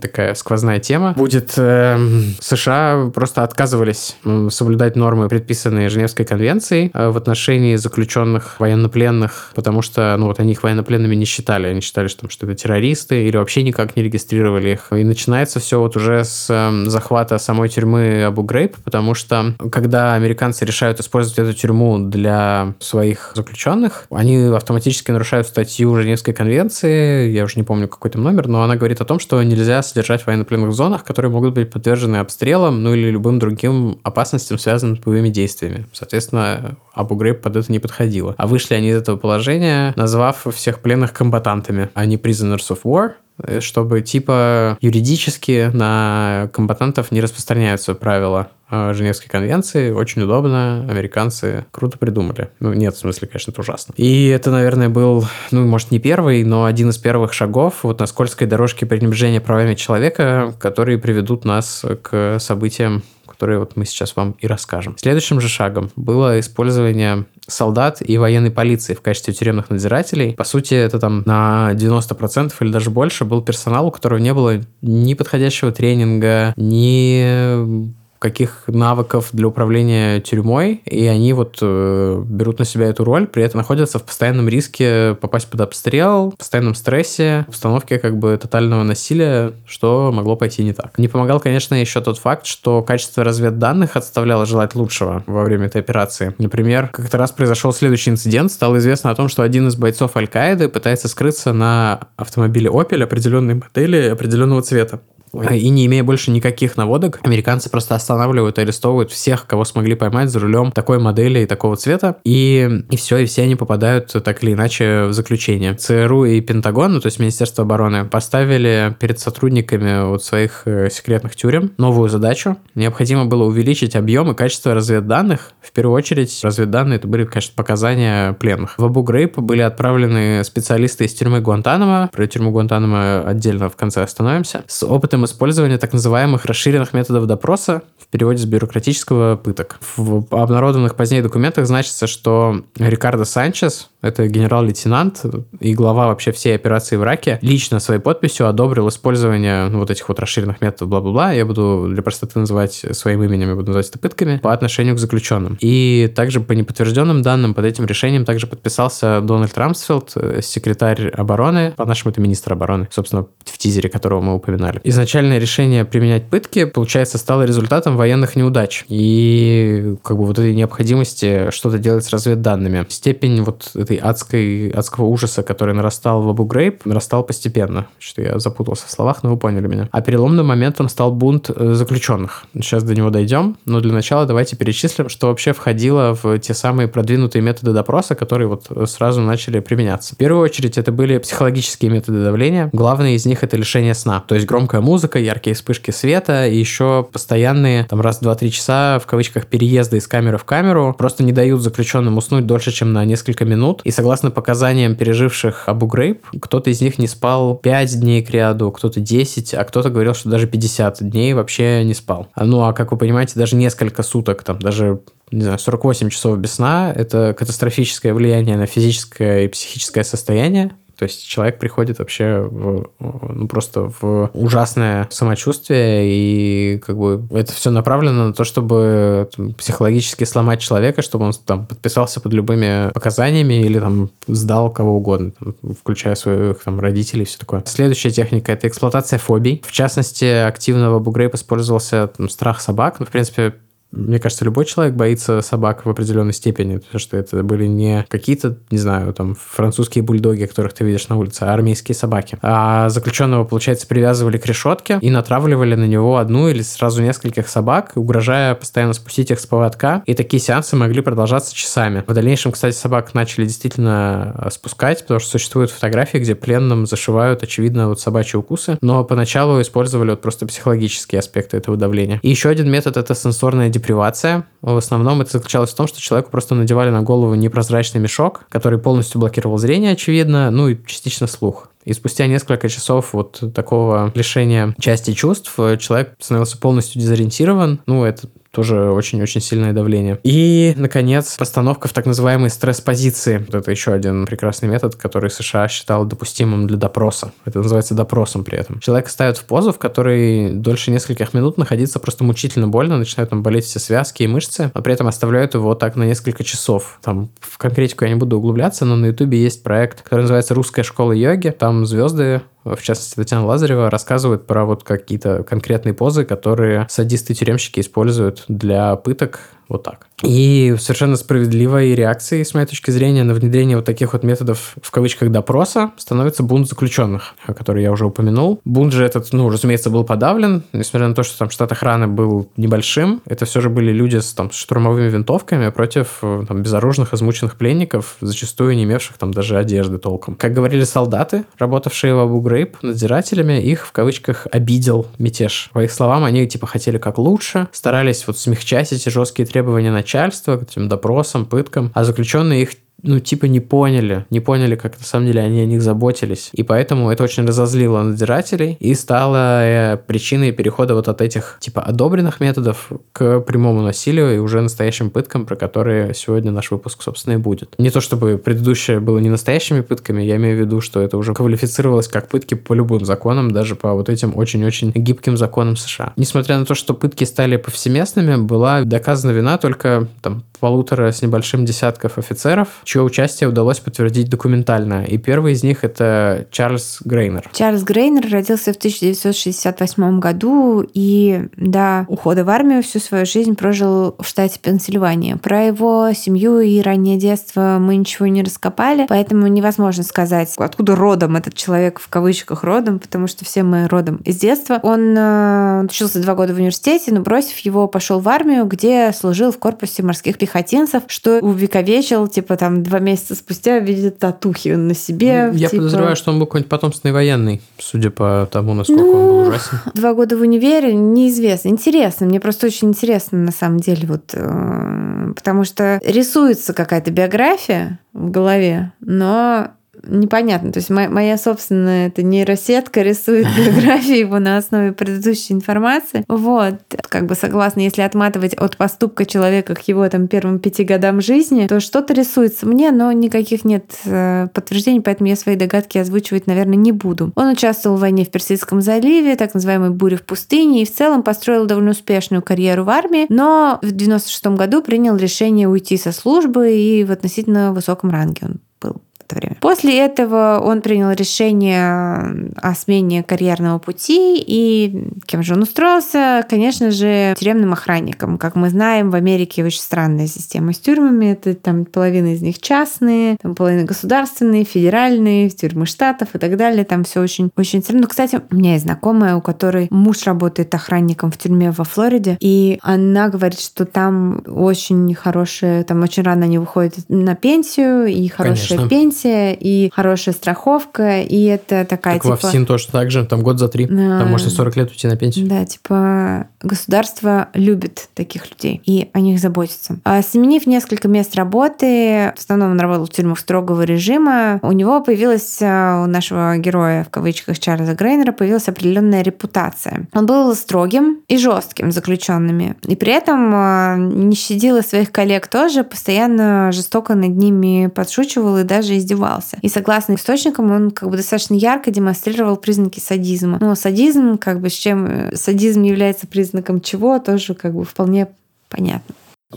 такая сквозная тема. Будет э, США просто отказывались соблюдать нормы, предписанные Женевской конвенцией э, в отношении заключенных военнопленных, потому что, ну, вот они их военнопленными не считали. Они считали, что, что это террористы или вообще никак не регистрировали их. И начинается все вот уже с э, захвата самой тюрьмы Абу Грейб, потому что когда американцы решают использовать эту тюрьму для своих заключенных, они автоматически нарушают статью Женевской конвенции, я уже не помню какой там номер, но она говорит о том, что нельзя содержать в военнопленных зонах, которые могут быть подвержены обстрелам, ну или любым другим опасностям, связанным с боевыми действиями. Соответственно, Абу Грейб под это не подходило. А вышли они из этого положения, назвав всех пленных комбатантами, не prisoners of war, чтобы типа юридически на комбатантов не распространяются правила э, Женевской конвенции. Очень удобно. Американцы круто придумали. Ну, нет, в смысле, конечно, это ужасно. И это, наверное, был, ну, может, не первый, но один из первых шагов вот на скользкой дорожке пренебрежения правами человека, которые приведут нас к событиям которые вот мы сейчас вам и расскажем. Следующим же шагом было использование солдат и военной полиции в качестве тюремных надзирателей. По сути, это там на 90% или даже больше был персонал, у которого не было ни подходящего тренинга, ни каких навыков для управления тюрьмой, и они вот э, берут на себя эту роль, при этом находятся в постоянном риске попасть под обстрел, в постоянном стрессе, в обстановке как бы тотального насилия, что могло пойти не так. Не помогал, конечно, еще тот факт, что качество разведданных отставляло желать лучшего во время этой операции. Например, как-то раз произошел следующий инцидент, стало известно о том, что один из бойцов Аль-Каиды пытается скрыться на автомобиле Opel определенной модели определенного цвета. И не имея больше никаких наводок, американцы просто останавливают и арестовывают всех, кого смогли поймать за рулем такой модели и такого цвета. И, и все, и все они попадают так или иначе в заключение. ЦРУ и Пентагон, ну, то есть Министерство обороны, поставили перед сотрудниками вот своих э, секретных тюрем новую задачу. Необходимо было увеличить объем и качество разведданных. В первую очередь, разведданные это были, конечно, показания пленных. В Абу Грейп были отправлены специалисты из тюрьмы Гуантанамо. Про тюрьму Гуантанамо отдельно в конце остановимся. С опытом использования так называемых расширенных методов допроса, в переводе с бюрократического пыток. В обнародованных позднее документах значится, что Рикардо Санчес, это генерал-лейтенант и глава вообще всей операции в Ираке, лично своей подписью одобрил использование ну, вот этих вот расширенных методов, бла-бла-бла. Я буду для простоты называть своим именем, я буду называть это пытками, по отношению к заключенным. И также по неподтвержденным данным под этим решением также подписался Дональд Рамсфилд, э, секретарь обороны, по-нашему это министр обороны, собственно, в тизере которого мы упоминали. Изначальное решение применять пытки, получается, стало результатом военных неудач и как бы вот этой необходимости что-то делать с разведданными. Степень вот этой адской, адского ужаса, который нарастал в Абу Грейб, нарастал постепенно. Что я запутался в словах, но вы поняли меня. А переломным моментом стал бунт э, заключенных. Сейчас до него дойдем, но для начала давайте перечислим, что вообще входило в те самые продвинутые методы допроса, которые вот сразу начали применяться. В первую очередь это были психологические методы давления. Главный из них это лишение сна. То есть громкая музыка, яркие вспышки света и еще постоянные там раз, два, три часа в кавычках переезда из камеры в камеру просто не дают заключенным уснуть дольше, чем на несколько минут. И согласно показаниям переживших Абу Грейб, кто-то из них не спал 5 дней к ряду, кто-то 10, а кто-то говорил, что даже 50 дней вообще не спал. Ну, а как вы понимаете, даже несколько суток, там даже не знаю, 48 часов без сна – это катастрофическое влияние на физическое и психическое состояние то есть человек приходит вообще в, ну, просто в ужасное самочувствие, и как бы это все направлено на то, чтобы там, психологически сломать человека, чтобы он там подписался под любыми показаниями или там сдал кого угодно, там, включая своих там родителей и все такое. Следующая техника – это эксплуатация фобий. В частности, активно в Абу использовался там, страх собак. Ну, в принципе, мне кажется, любой человек боится собак в определенной степени, потому что это были не какие-то, не знаю, там, французские бульдоги, которых ты видишь на улице, а армейские собаки. А заключенного, получается, привязывали к решетке и натравливали на него одну или сразу нескольких собак, угрожая постоянно спустить их с поводка. И такие сеансы могли продолжаться часами. В дальнейшем, кстати, собак начали действительно э, спускать, потому что существуют фотографии, где пленным зашивают, очевидно, вот собачьи укусы. Но поначалу использовали вот просто психологические аспекты этого давления. И еще один метод — это сенсорная депривация. В основном это заключалось в том, что человеку просто надевали на голову непрозрачный мешок, который полностью блокировал зрение, очевидно, ну и частично слух. И спустя несколько часов вот такого лишения части чувств человек становился полностью дезориентирован. Ну, это тоже очень-очень сильное давление. И, наконец, постановка в так называемые стресс-позиции. Вот это еще один прекрасный метод, который США считал допустимым для допроса. Это называется допросом при этом. Человека ставят в позу, в которой дольше нескольких минут находиться просто мучительно больно, начинают там болеть все связки и мышцы, а при этом оставляют его так на несколько часов. Там в конкретику я не буду углубляться, но на ютубе есть проект, который называется «Русская школа йоги». Там звезды в частности Татьяна Лазарева, рассказывает про вот какие-то конкретные позы, которые садисты-тюремщики используют для пыток вот так. И совершенно справедливой реакцией, с моей точки зрения, на внедрение вот таких вот методов, в кавычках, допроса становится бунт заключенных, о котором я уже упомянул. Бунт же этот, ну, разумеется, был подавлен, несмотря на то, что там штат охраны был небольшим, это все же были люди с там штурмовыми винтовками против там, безоружных, измученных пленников, зачастую не имевших там даже одежды толком. Как говорили солдаты, работавшие в Абу Грейб, надзирателями, их в кавычках обидел мятеж. По их словам, они типа хотели как лучше, старались вот смягчать эти жесткие требования требования начальства к этим допросам, пыткам, а заключенные их ну, типа не поняли, не поняли, как на самом деле они о них заботились. И поэтому это очень разозлило надзирателей и стало э, причиной перехода вот от этих, типа, одобренных методов к прямому насилию и уже настоящим пыткам, про которые сегодня наш выпуск, собственно, и будет. Не то, чтобы предыдущее было не настоящими пытками, я имею в виду, что это уже квалифицировалось как пытки по любым законам, даже по вот этим очень-очень гибким законам США. Несмотря на то, что пытки стали повсеместными, была доказана вина только там полутора с небольшим десятков офицеров, чье участие удалось подтвердить документально. И первый из них это Чарльз Грейнер. Чарльз Грейнер родился в 1968 году и до ухода в армию всю свою жизнь прожил в штате Пенсильвания. Про его семью и раннее детство мы ничего не раскопали, поэтому невозможно сказать, откуда родом этот человек, в кавычках родом, потому что все мы родом из детства. Он э, учился два года в университете, но бросив его, пошел в армию, где служил в корпусе морских пехотинцев, что увековечил, типа там два месяца спустя видит татухи на себе. Я типа... подозреваю, что он был какой-нибудь потомственный военный, судя по тому, насколько ну, он был ужасен. Два года в универе, неизвестно. Интересно, мне просто очень интересно на самом деле, вот, э, потому что рисуется какая-то биография в голове, но непонятно. То есть моя, моя собственная эта нейросетка рисует биографию его на основе предыдущей информации. Вот. Как бы согласна, если отматывать от поступка человека к его там первым пяти годам жизни, то что-то рисуется мне, но никаких нет э, подтверждений, поэтому я свои догадки озвучивать, наверное, не буду. Он участвовал в войне в Персидском заливе, так называемой буре в пустыне, и в целом построил довольно успешную карьеру в армии, но в 96 году принял решение уйти со службы и в относительно высоком ранге он был это время. После этого он принял решение о смене карьерного пути, и кем же он устроился? Конечно же, тюремным охранником. Как мы знаем, в Америке очень странная система с тюрьмами. Это там половина из них частные, там половина государственные, федеральные, тюрьмы штатов и так далее. Там все очень, очень странно. Ну, кстати, у меня есть знакомая, у которой муж работает охранником в тюрьме во Флориде, и она говорит, что там очень хорошая, там очень рано они выходят на пенсию, и хорошая Конечно. пенсия пенсия и хорошая страховка, и это такая так типа... во ФСИН тоже так же, там год за три, а, там можно 40 лет уйти на пенсию. Да, типа государство любит таких людей, и о них заботится. А сменив несколько мест работы, в основном он работал в тюрьмах строгого режима, у него появилась, а, у нашего героя, в кавычках, Чарльза Грейнера, появилась определенная репутация. Он был строгим и жестким заключенными, и при этом а, не щадил своих коллег тоже, постоянно жестоко над ними подшучивал и даже издевался. И согласно источникам, он как бы достаточно ярко демонстрировал признаки садизма. Но садизм, как бы с чем э, садизм является признаком чего, тоже как бы вполне понятно.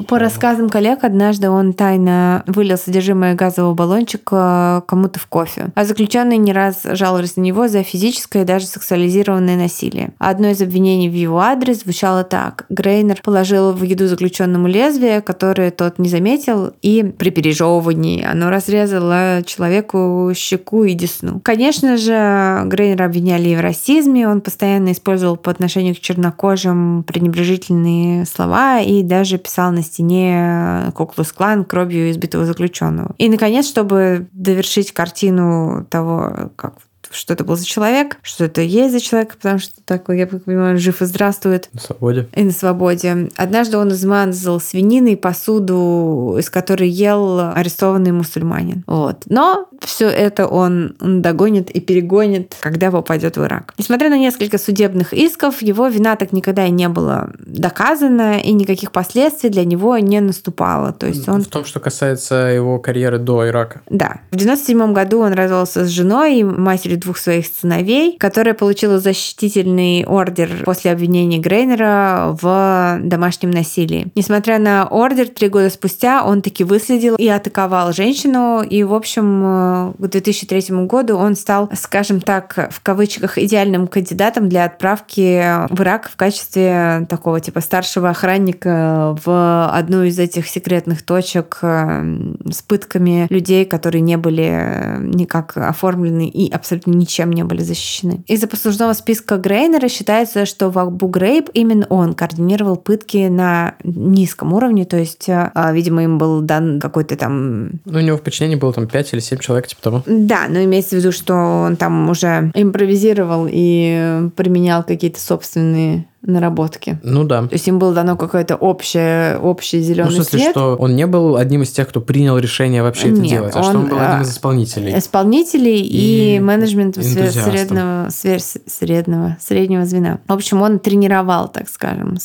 По рассказам коллег, однажды он тайно вылил содержимое газового баллончика кому-то в кофе. А заключенные не раз жаловались на него за физическое и даже сексуализированное насилие. Одно из обвинений в его адрес звучало так. Грейнер положил в еду заключенному лезвие, которое тот не заметил, и при пережевывании оно разрезало человеку щеку и десну. Конечно же, Грейнера обвиняли и в расизме, он постоянно использовал по отношению к чернокожим пренебрежительные слова и даже писал на на стене Коклус-клан кровью избитого заключенного. И, наконец, чтобы довершить картину того, как что это был за человек, что это есть за человек, потому что такой, я понимаю, жив и здравствует. На свободе. И на свободе. Однажды он измазал свининой посуду, из которой ел арестованный мусульманин. Вот. Но все это он догонит и перегонит, когда попадет в Ирак. Несмотря на несколько судебных исков, его вина так никогда и не была доказана, и никаких последствий для него не наступало. То есть он... В том, что касается его карьеры до Ирака. Да. В 97 году он развелся с женой и матерью двух своих сыновей, которая получила защитительный ордер после обвинения Грейнера в домашнем насилии. Несмотря на ордер, три года спустя он таки выследил и атаковал женщину, и, в общем, к 2003 году он стал, скажем так, в кавычках, идеальным кандидатом для отправки в Ирак в качестве такого типа старшего охранника в одну из этих секретных точек с пытками людей, которые не были никак оформлены и абсолютно ничем не были защищены. Из-за послужного списка Грейнера считается, что в Абу Грейб именно он координировал пытки на низком уровне, то есть, а, видимо, им был дан какой-то там... Ну, у него в подчинении было там 5 или 7 человек, типа того. Да, но имеется в виду, что он там уже импровизировал и применял какие-то собственные наработки. Ну да. То есть им было дано какое-то общее, общий зеленый ну, в смысле, свет. что он не был одним из тех, кто принял решение вообще это делать, а он, что он был одним из исполнителей. Исполнителей и, и менеджмента среднего, среднего, среднего звена. В общем, он тренировал, так скажем,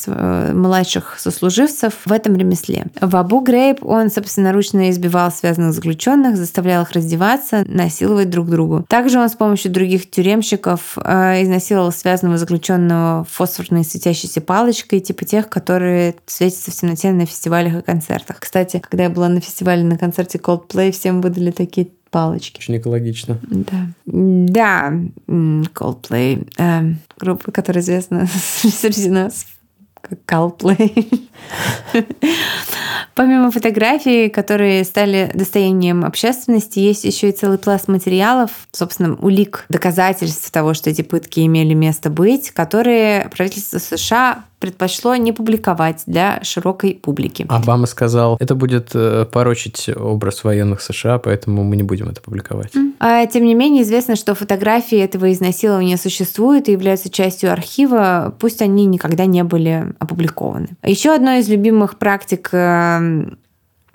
младших сослуживцев в этом ремесле. В Абу Грейб он собственноручно избивал связанных заключенных, заставлял их раздеваться, насиловать друг другу. Также он с помощью других тюремщиков э, изнасиловал связанного заключенного фосфорной светящейся палочкой, типа тех, которые светятся в темноте на фестивалях и концертах. Кстати, когда я была на фестивале на концерте Coldplay, всем выдали такие палочки. Очень экологично. Да. Да, Coldplay. Э, группа, которая известна среди нас Coldplay. Помимо фотографий, которые стали достоянием общественности, есть еще и целый пласт материалов, собственно, улик, доказательств того, что эти пытки имели место быть, которые правительство США предпочло не публиковать для широкой публики. Обама сказал, это будет э, порочить образ военных США, поэтому мы не будем это публиковать. А, тем не менее, известно, что фотографии этого изнасилования существуют и являются частью архива, пусть они никогда не были опубликованы. Еще одной из любимых практик эм,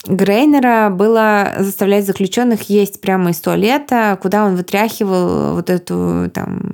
Грейнера было заставлять заключенных есть прямо из туалета, куда он вытряхивал вот эту там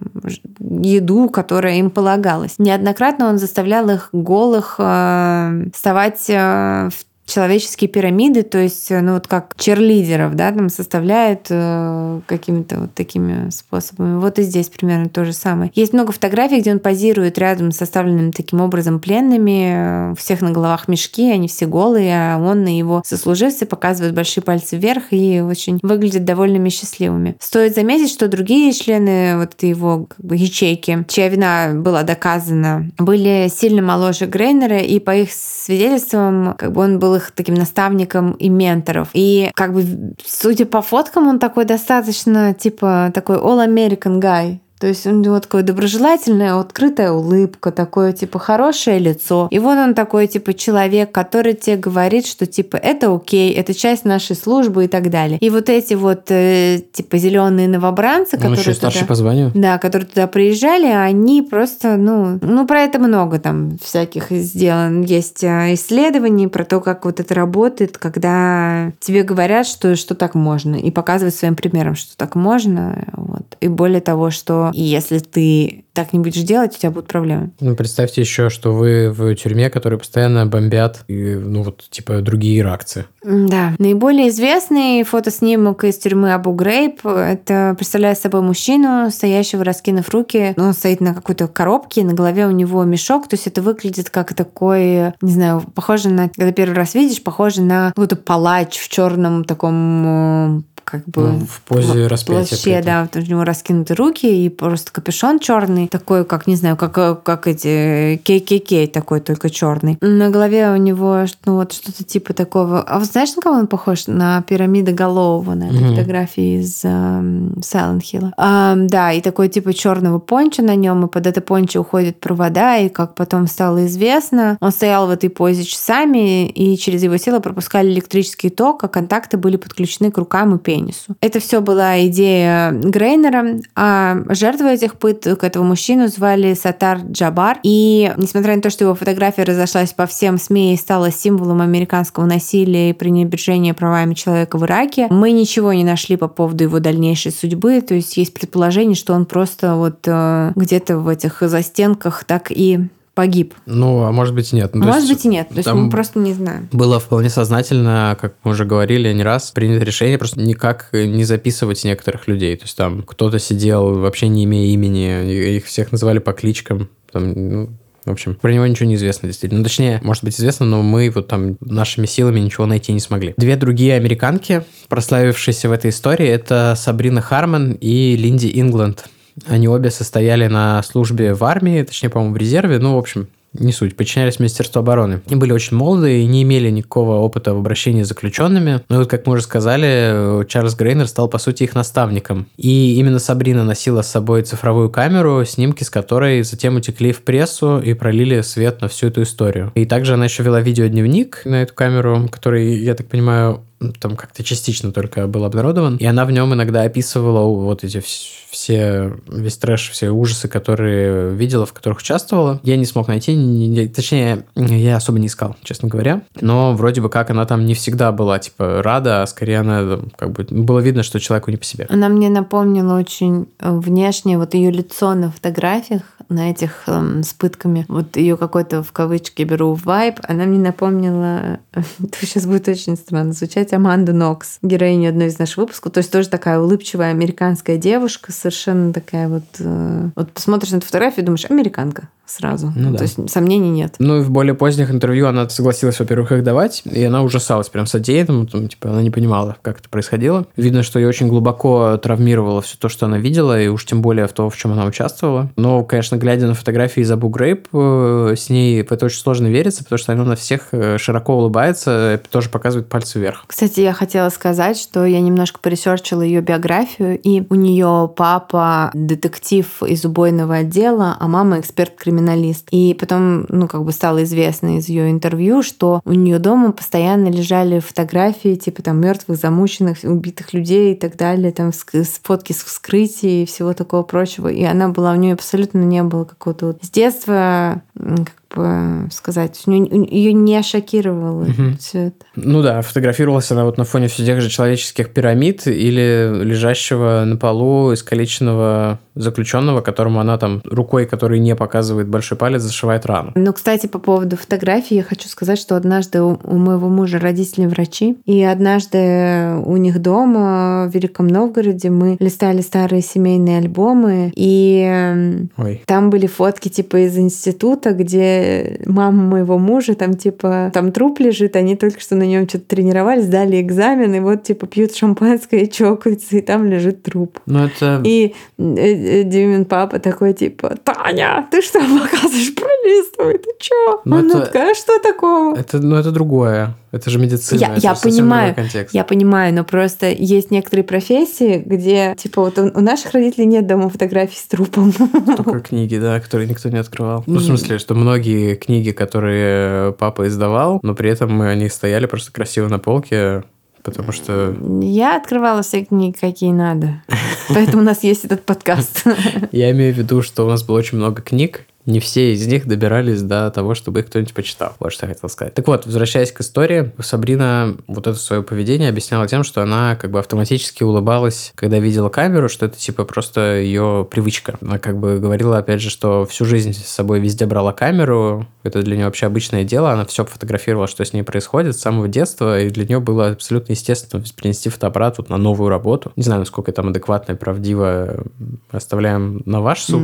еду, которая им полагалась. Неоднократно он заставлял их голых э, вставать э, в человеческие пирамиды, то есть, ну, вот как черлидеров, да, там составляют э, какими-то вот такими способами. Вот и здесь примерно то же самое. Есть много фотографий, где он позирует рядом с составленными таким образом пленными. У всех на головах мешки, они все голые, а он и его сослуживцы показывают большие пальцы вверх и очень выглядят довольными счастливыми. Стоит заметить, что другие члены вот его как бы, ячейки, чья вина была доказана, были сильно моложе Грейнера, и по их свидетельствам, как бы он был их таким наставником и менторов. И как бы, судя по фоткам, он такой достаточно, типа, такой all-American guy. То есть у него такое доброжелательная, открытая улыбка, такое типа хорошее лицо. И вот он такой типа человек, который тебе говорит, что типа это окей, это часть нашей службы и так далее. И вот эти вот э, типа зеленые новобранцы, Он которые еще старший туда, по званию. да, которые туда приезжали, они просто, ну, ну про это много там всяких сделан. Есть э, исследований про то, как вот это работает, когда тебе говорят, что, что так можно, и показывают своим примером, что так можно. Вот. И более того, что и если ты так не будешь делать, у тебя будут проблемы. Ну, представьте еще, что вы в тюрьме, которые постоянно бомбят, и, ну, вот, типа, другие иракцы. Да. Наиболее известный фотоснимок из тюрьмы Абу Грейб это представляет собой мужчину, стоящего, раскинув руки. Он стоит на какой-то коробке, на голове у него мешок, то есть это выглядит как такой, не знаю, похоже на, когда первый раз видишь, похоже на какой-то палач в черном таком как бы Ну, в позе распятия при плаще, этом. да, вот у него раскинуты руки и просто капюшон черный, такой, как, не знаю, как, как эти KKK такой, только черный. На голове у него ну, вот что-то типа такого. А вот знаешь, на кого он похож? На пирамида Голового на этой Мгм. фотографии из эм, Silent Hill. Ам, да, и такой типа черного понча на нем, и под это пончо уходят провода, и как потом стало известно, он стоял в этой позе часами, и через его тело пропускали электрический ток, а контакты были подключены к рукам и пенису. Это все была идея Грейнера, а жертвой этих пыток этого мужчину звали Сатар Джабар. И несмотря на то, что его фотография разошлась по всем СМИ и стала символом американского насилия и пренебрежения правами человека в Ираке, мы ничего не нашли по поводу его дальнейшей судьбы. То есть есть предположение, что он просто вот э, где-то в этих застенках так и погиб. Ну, а может быть, и нет. Ну, Может есть быть и нет. То есть мы просто не знаем. Было вполне сознательно, как мы уже говорили не раз, принято решение просто никак не записывать некоторых людей. То есть там кто-то сидел, вообще не имея имени, их всех называли по кличкам. Там, ну, в общем, про него ничего не известно, действительно. Ну, точнее, может быть, известно, но мы вот там нашими силами ничего найти не смогли. Две другие американки, прославившиеся в этой истории, это Сабрина Харман и Линди Ингланд. Они обе состояли на службе в армии, точнее, по-моему, в резерве. Ну, в общем, не суть, подчинялись Министерству обороны. Они были очень молодые и не имели никакого опыта в обращении с заключенными. Но вот, как мы уже сказали, Чарльз Грейнер стал, по сути, их наставником. И именно Сабрина носила с собой цифровую камеру, снимки с которой затем утекли в прессу и пролили свет на всю эту историю. И также она еще вела видеодневник на эту камеру, который, я так понимаю, там как-то частично только был обнародован, и она в нем иногда описывала вот эти вс- все, весь трэш, все ужасы, которые видела, в которых участвовала. Я не смог найти, не- не- точнее, я особо не искал, честно говоря, но вроде бы как она там не всегда была, типа, рада, а скорее она, как бы, было видно, что человеку не по себе. Она мне напомнила очень э, внешне вот ее лицо на фотографиях, на этих эм, с пытками. Вот ее какой-то в кавычки беру вайб. Она мне напомнила, это сейчас будет очень странно звучать, Аманду Нокс, героиню одной из наших выпусков. То есть тоже такая улыбчивая американская девушка, совершенно такая вот... э, Вот посмотришь на эту фотографию и думаешь, американка. Сразу. Ну да. То есть сомнений нет. Ну и в более поздних интервью она согласилась, во-первых, их давать, и она ужасалась прям содеянным, там, типа, она не понимала, как это происходило. Видно, что ее очень глубоко травмировало все то, что она видела, и уж тем более в то, в чем она участвовала. Но, конечно, глядя на фотографии из Абу Грейп, э, с ней в это очень сложно вериться, потому что она на всех э, широко улыбается, и тоже показывает пальцы вверх. Кстати, я хотела сказать, что я немножко поресерчила ее биографию, и у нее папа детектив из убойного отдела, а мама эксперт-криминалист. И потом, ну, как бы стало известно из ее интервью, что у нее дома постоянно лежали фотографии, типа там мертвых, замученных, убитых людей и так далее, там с- фотки с вскрытий и всего такого прочего. И она была, у нее абсолютно не было какого-то вот с детства, как бы сказать, у нее, ее не шокировало Мгм. все это. Ну да, фотографировалась она вот на фоне все тех же человеческих пирамид или лежащего на полу искалеченного заключенного, которому она там рукой, который не показывает большой палец, зашивает рану. Ну, кстати, по поводу фотографий, я хочу сказать, что однажды у, у моего мужа родители врачи, и однажды у них дома в Великом Новгороде мы листали старые семейные альбомы, и эм, Ой. там были фотки типа из института, где мама моего мужа, там типа, там труп лежит, они только что на нем что-то тренировались, сдали экзамен, и вот типа пьют шампанское чокаются, и там лежит труп. Ну это... И э, э, Димин папа такой, типа, Таня, ты что показываешь? Пролистывай, ты чё? Ну, Она это- такая, «А что такого? Это, ну, это другое. Это же медицина. Я- я понимаю. Я понимаю, но просто есть некоторые профессии, где, типа, вот у у наших родителей нет дома фотографий с трупом. Только книги, да, которые никто не открывал. Ну, в смысле, что многие книги, которые папа издавал, но при этом они стояли просто красиво на полке, потому что Я открывала все книги, какие надо. Поэтому у нас есть этот подкаст. я имею в виду, что у нас было очень много книг, не все из них добирались до того, чтобы их кто-нибудь почитал. Вот что я хотел сказать. Так вот, возвращаясь к истории, Сабрина вот это свое поведение объясняла тем, что она как бы автоматически улыбалась, когда видела камеру, что это типа просто ее привычка. Она как бы говорила, опять же, что всю жизнь с собой везде брала камеру, это для нее вообще обычное дело, она все фотографировала, что с ней происходит с самого детства, и для нее было абсолютно естественно принести фотоаппарат вот на новую работу. Не знаю, насколько там адекватно и правдиво оставляем на ваш суд.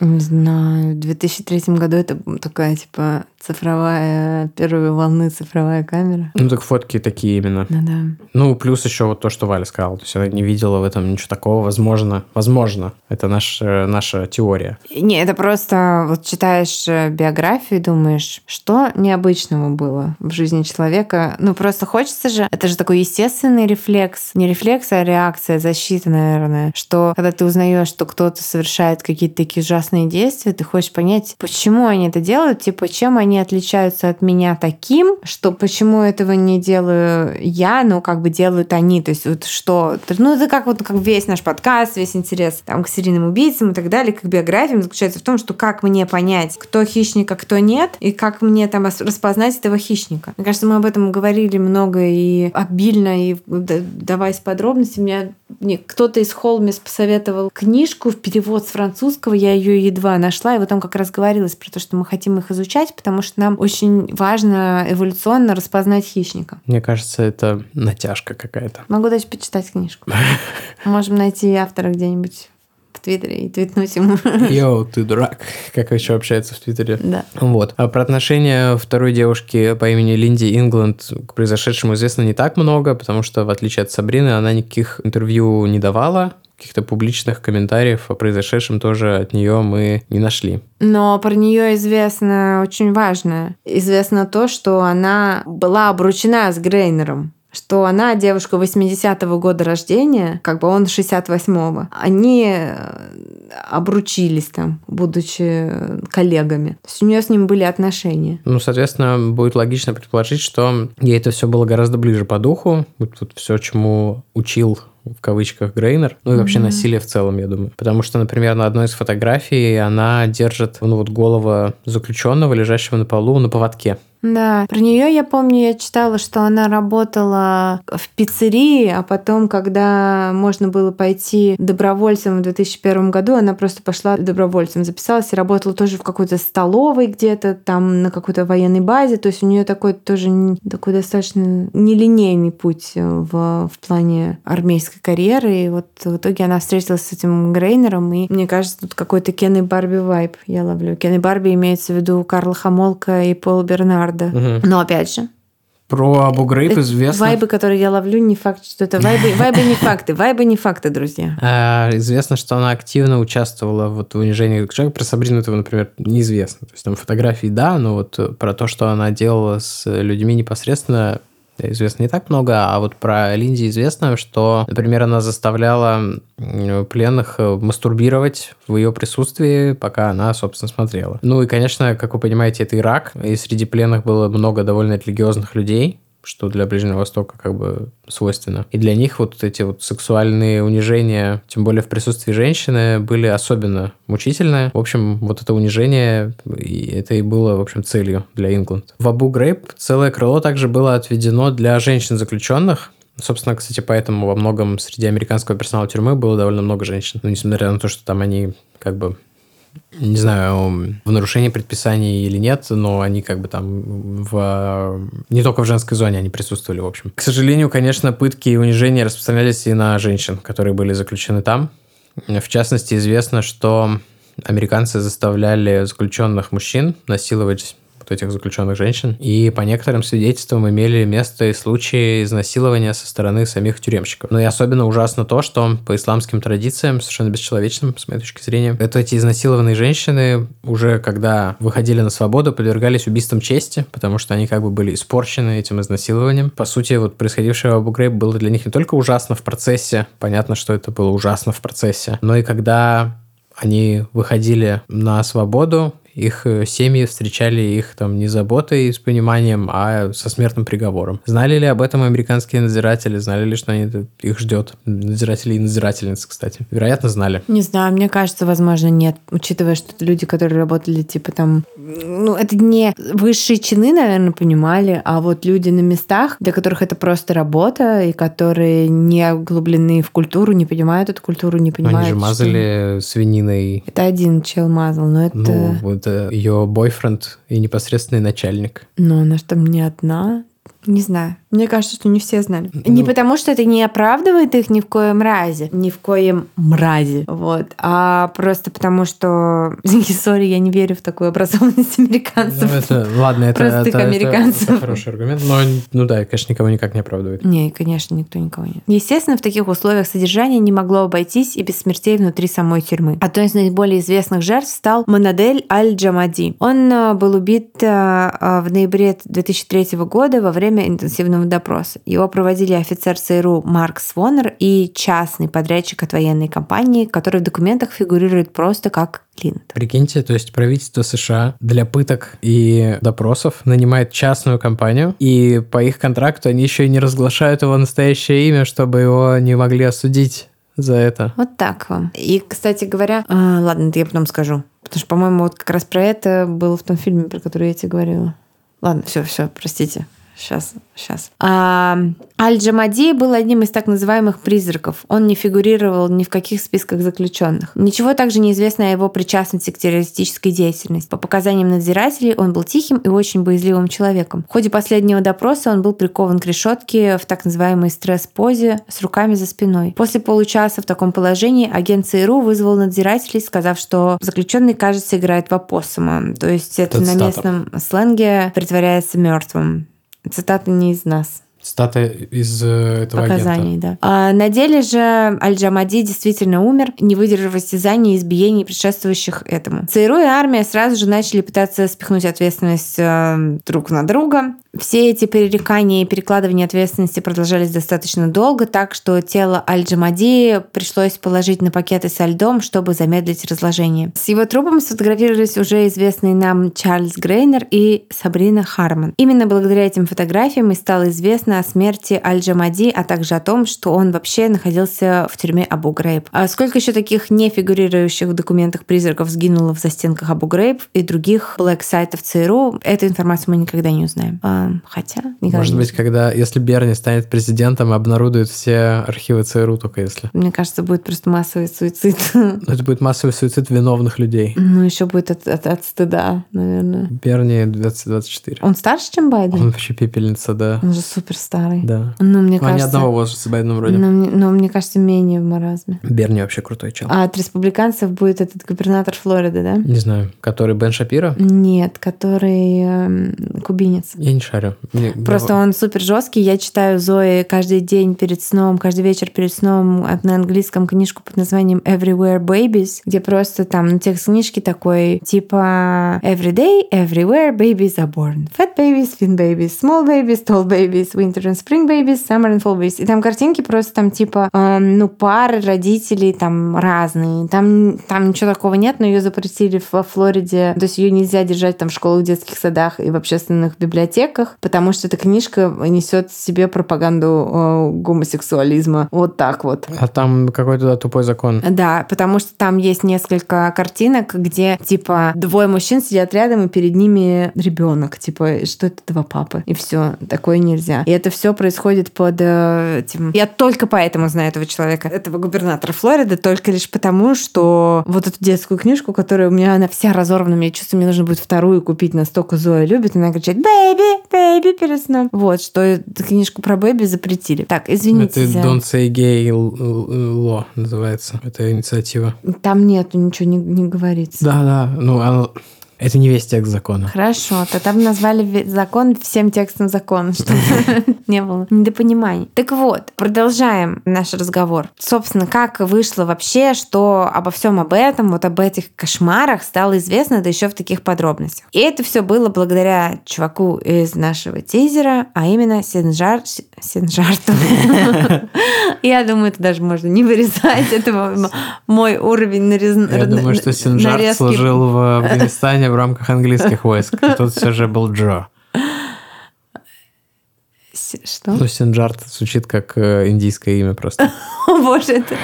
Не знаю, 2003 году это такая, типа, цифровая, первой волны цифровая камера. Ну, так фотки такие именно. Ну да. Ну, плюс еще вот то, что Валя сказала. То есть она не видела в этом ничего такого. Возможно, возможно. Это наш, э, наша теория. Не, это просто вот читаешь э, биографию и думаешь, что необычного было в жизни человека. Ну, просто хочется же, это же такой естественный рефлекс. Не рефлекс, а реакция, защита, наверное. Что когда ты узнаешь, что кто-то совершает какие-то такие ужасные действия, ты хочешь понять, почему они это делают, типа, чем они отличаются от меня таким, что почему этого не делаю я, но как бы делают они. То есть вот что... Ну, это как вот как весь наш подкаст, весь интерес там, к серийным убийцам и так далее, к биографиям заключается в том, что как мне понять, кто хищник, а кто нет, и как мне там распознать этого хищника. Мне кажется, мы об этом говорили много и обильно, и даваясь подробности. Мне, мне кто-то из Холмис посоветовал книжку в перевод с французского, я ее едва нашла, и вот там как раз говорилось про то, что мы хотим их изучать, потому что нам очень важно эволюционно распознать хищника. Мне кажется, это натяжка какая-то. Могу даже почитать книжку. Можем найти автора где-нибудь в Твиттере и твитнуть ему. Йоу, ты дурак. Как еще общаются в Твиттере. Да. Вот. А про отношение второй девушки по имени Линди Ингланд к произошедшему известно не так много, потому что, в отличие от Сабрины, она никаких интервью не давала, каких-то публичных комментариев о произошедшем тоже от нее мы не нашли. Но про нее известно очень важное. Известно то, что она была обручена с Грейнером что она девушка 80-го года рождения, как бы он 68-го. Они э, обручились там, будучи коллегами. То есть у нее с ним были отношения. Ну, соответственно, будет логично предположить, что ей это все было гораздо ближе по духу. Вот тут все, чему учил в кавычках Грейнер, ну и вообще Мгм. насилие в целом, я думаю. Потому что, например, на одной из фотографий она держит ну, вот голову заключенного, лежащего на полу, на поводке. Да, про нее я помню, я читала, что она работала в пиццерии, а потом, когда можно было пойти добровольцем в 2001 году, она просто пошла добровольцем, записалась и работала тоже в какой-то столовой где-то, там на какой-то военной базе. То есть у нее такой тоже такой достаточно нелинейный путь в, в плане армейской карьеры. И вот в итоге она встретилась с этим Грейнером, и мне кажется, тут какой-то Кен и Барби вайп я ловлю. Кен и Барби имеется в виду Карла Хамолка и Пол Бернарда. Угу. Но опять же, про Абу Грейб известно... Вайбы, которые я ловлю, не факт, что это вайбы. Вайбы не факты. Вайбы не факты, друзья. А, известно, что она активно участвовала вот в унижении человека. Про Сабрину этого, например, неизвестно. То есть там фотографии, да, но вот про то, что она делала с людьми непосредственно, известно не так много, а вот про Линди известно, что, например, она заставляла пленных э, мастурбировать в ее присутствии, пока она, собственно, смотрела. Ну и, конечно, как вы понимаете, это Ирак, и среди пленных было много довольно религиозных людей, что для Ближнего Востока как бы свойственно. И для них вот эти вот сексуальные унижения, тем более в присутствии женщины, были особенно мучительные. В общем, вот это унижение, и это и было, в общем, целью для Ингланд. В Абу Грейб целое крыло также было отведено для женщин-заключенных, Собственно, кстати, поэтому во многом среди американского персонала тюрьмы было довольно много женщин. Ну, несмотря на то, что там они как бы не знаю, в нарушении предписаний или нет, но они как бы там в... Не только в женской зоне они присутствовали, в общем. К сожалению, конечно, пытки и унижения распространялись и на женщин, которые были заключены там. В частности, известно, что американцы заставляли заключенных мужчин насиловать этих заключенных женщин. И по некоторым свидетельствам имели место и случаи изнасилования со стороны самих тюремщиков. Но и особенно ужасно то, что по исламским традициям, совершенно бесчеловечным, с моей точки зрения, это эти изнасилованные женщины уже когда выходили на свободу, подвергались убийствам чести, потому что они как бы были испорчены этим изнасилованием. По сути, вот происходившее в Абу Грейб было для них не только ужасно в процессе, понятно, что это было ужасно в процессе, но и когда они выходили на свободу, их э, семьи встречали их там не заботой и с пониманием, а со смертным приговором. Знали ли об этом американские надзиратели? Знали ли, что они, их ждет? Надзиратели и надзирательницы, кстати. Вероятно, знали. Не знаю, мне кажется, возможно, нет. Учитывая, что это люди, которые работали, типа там... Ну, это не высшие чины, наверное, понимали, а вот люди на местах, для которых это просто работа, и которые не углублены в культуру, не понимают эту культуру, не понимают... Они же мазали что... свининой. Это один чел мазал, но это... Ну, вот это ее бойфренд и непосредственный начальник. Но она же там не одна. Не знаю. Мне кажется, что не все знали. Ну, не потому, что это не оправдывает их ни в коем разе, ни в коем мразе, вот, а просто потому, что, сори, я не верю в такую образованность американцев. Ну, это, ладно, это, Простых это, американцев. Это, это хороший аргумент, но, ну да, конечно, никого никак не оправдывает. Не, конечно, никто никого не. Естественно, в таких условиях содержания не могло обойтись и без смертей внутри самой тюрьмы. Одной из наиболее известных жертв стал Манадель Аль-Джамади. Он э, был убит э, э, в ноябре 2003 года во время интенсивного судебного допроса. Его проводили офицер ЦРУ Марк Свонер и частный подрядчик от военной компании, который в документах фигурирует просто как Линд. Прикиньте, то есть правительство США для пыток и допросов нанимает частную компанию, и по их контракту они еще и не разглашают его настоящее имя, чтобы его не могли осудить за это. Вот так вам. И, кстати говоря, а, ладно, это я потом скажу. Потому что, по-моему, вот как раз про это было в том фильме, про который я тебе говорила. Ладно, все, все, простите. Сейчас, сейчас. А, Аль-Джамади был одним из так называемых призраков. Он не фигурировал ни в каких списках заключенных. Ничего также не известно о его причастности к террористической деятельности. По показаниям надзирателей, он был тихим и очень боязливым человеком. В ходе последнего допроса он был прикован к решетке в так называемой стресс-позе с руками за спиной. После получаса в таком положении агент ЦРУ вызвал надзирателей, сказав, что заключенный, кажется, играет в опоссума. То есть это, это на местном сленге притворяется мертвым. Цитата не из нас. Цитата из э, этого Показаний, агента. да. А на деле же Аль-Джамади действительно умер, не выдержав истязаний и избиений, предшествующих этому. ЦРУ и армия сразу же начали пытаться спихнуть ответственность э, друг на друга. Все эти перерекания и перекладывания ответственности продолжались достаточно долго, так что тело Аль-Джамади пришлось положить на пакеты со льдом, чтобы замедлить разложение. С его трупом сфотографировались уже известные нам Чарльз Грейнер и Сабрина Харман. Именно благодаря этим фотографиям и стало известно о смерти Аль-Джамади, а также о том, что он вообще находился в тюрьме Абу Грейб. А сколько еще таких не фигурирующих в документах призраков сгинуло в застенках Абу Грейб и других блэк-сайтов ЦРУ, эту информацию мы никогда не узнаем. Хотя, никогда Может быть, когда, если Берни станет президентом, обнародуют все архивы ЦРУ, только если. Мне кажется, будет просто массовый суицид. Это будет массовый суицид виновных людей. Ну, еще будет от, от, от стыда, наверное. Берни 2024. Он старше, чем Байден? Он вообще пепельница, да. Он же супер старый. Да. Ну, мне Ну, Они кажется... одного возраста с Байденом вроде. Но мне, но мне кажется, менее в маразме. Берни вообще крутой чел. А от республиканцев будет этот губернатор Флориды, да? Не знаю, который Бен Шапира? Нет, который эм, кубинец. Я не шарю. Мне- Просто он супер жесткий. Я читаю Зои каждый день перед сном, каждый вечер перед сном на английском книжку под названием Everywhere Babies, где просто там на текст книжки такой типа Every day, everywhere babies are born. Fat babies, thin babies, small babies, tall babies, winter and spring babies, summer and fall babies. И там картинки просто там типа, эм, ну, пары родителей там разные. Там, там ничего такого нет, но ее запретили во Флориде. То есть ее нельзя держать там в школах, детских садах и в общественных библиотеках, потому что эта книжка несет в себе пропаганду э, гомосексуализма. Вот так вот. А там какой-то тупой закон. Да, потому что там есть несколько картинок, где типа двое мужчин сидят рядом, и перед ними ребенок. Типа, что это два папы? И все, такое нельзя. И это все происходит под э, этим. Я только поэтому знаю этого человека, этого губернатора Флориды, только лишь потому, что вот эту детскую книжку, которая у меня, она вся разорвана, мне чувствую, мне нужно будет вторую купить, настолько Зоя любит, она кричит «Baby! Baby!» перед сном. Вот, что эту книжку про Baby запретили. Так, извините. Это за- Don't Say Gay Law называется. Это инициатива. Там нету, ничего не, не говорится. Да, да. Ну, оно- это не весь текст закона. Хорошо, то там назвали закон всем текстом закона, чтобы не было недопониманий. Так вот, продолжаем наш разговор. Собственно, как вышло вообще, что обо всем об этом, вот об этих кошмарах стало известно, да еще в таких подробностях. И это все было благодаря чуваку из нашего тизера, а именно Синжар... Синжарту. Я думаю, это даже можно не вырезать. Это мой уровень нарез- Я думаю, что нарезки служил в Афганистане в рамках английских войск. Тут все же был Джо. Что? Ну, Синджар звучит как э, индийское имя просто. Боже, это,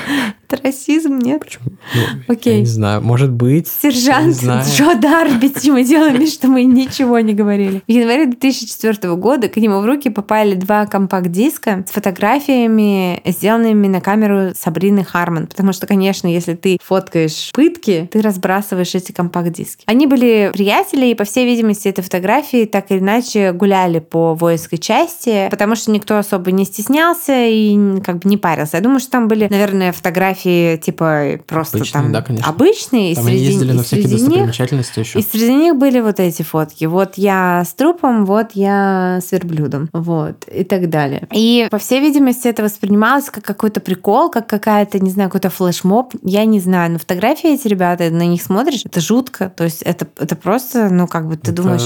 это расизм, нет? Почему? Ну, Окей. Я не знаю. Может быть. Сержант. Джо Дарбити, мы делаем вид, что мы ничего не говорили. В январе 2004 года к нему в руки попали два компакт-диска с фотографиями, сделанными на камеру Сабрины Харман. Потому что, конечно, если ты фоткаешь пытки, ты разбрасываешь эти компакт-диски. Они были приятели, и, по всей видимости, эти фотографии так или иначе гуляли по воинской части, потому что никто особо не стеснялся и как бы не парился. Я думаю, что там были, наверное, фотографии типа просто Обычные, там да, конечно. обычные. и Там они среди- ездили и на всякие среди них- достопримечательности еще. и среди них были вот эти фотки. Вот я с трупом, вот я с верблюдом. Вот. И так далее. И, по всей видимости, это воспринималось как какой-то прикол, как какая-то, не знаю, какой-то флешмоб. Я не знаю. Но фотографии эти ребята, на них смотришь, это жутко. То есть это, это просто, ну, как бы ты Это думаешь...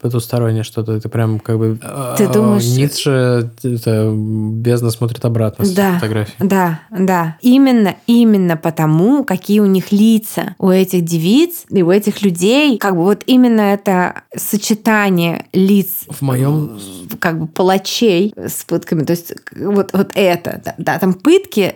потустороннее что-то. Это прям как бы... Ты э, думаешь- Ницше это бездна смотрит обратно с Да. фотографий. Да, да. Именно, именно потому, какие у них лица, у этих девиц и у этих людей, как бы вот именно это сочетание лиц В моем как бы палачей с пытками. То есть вот, вот это, да, да, там пытки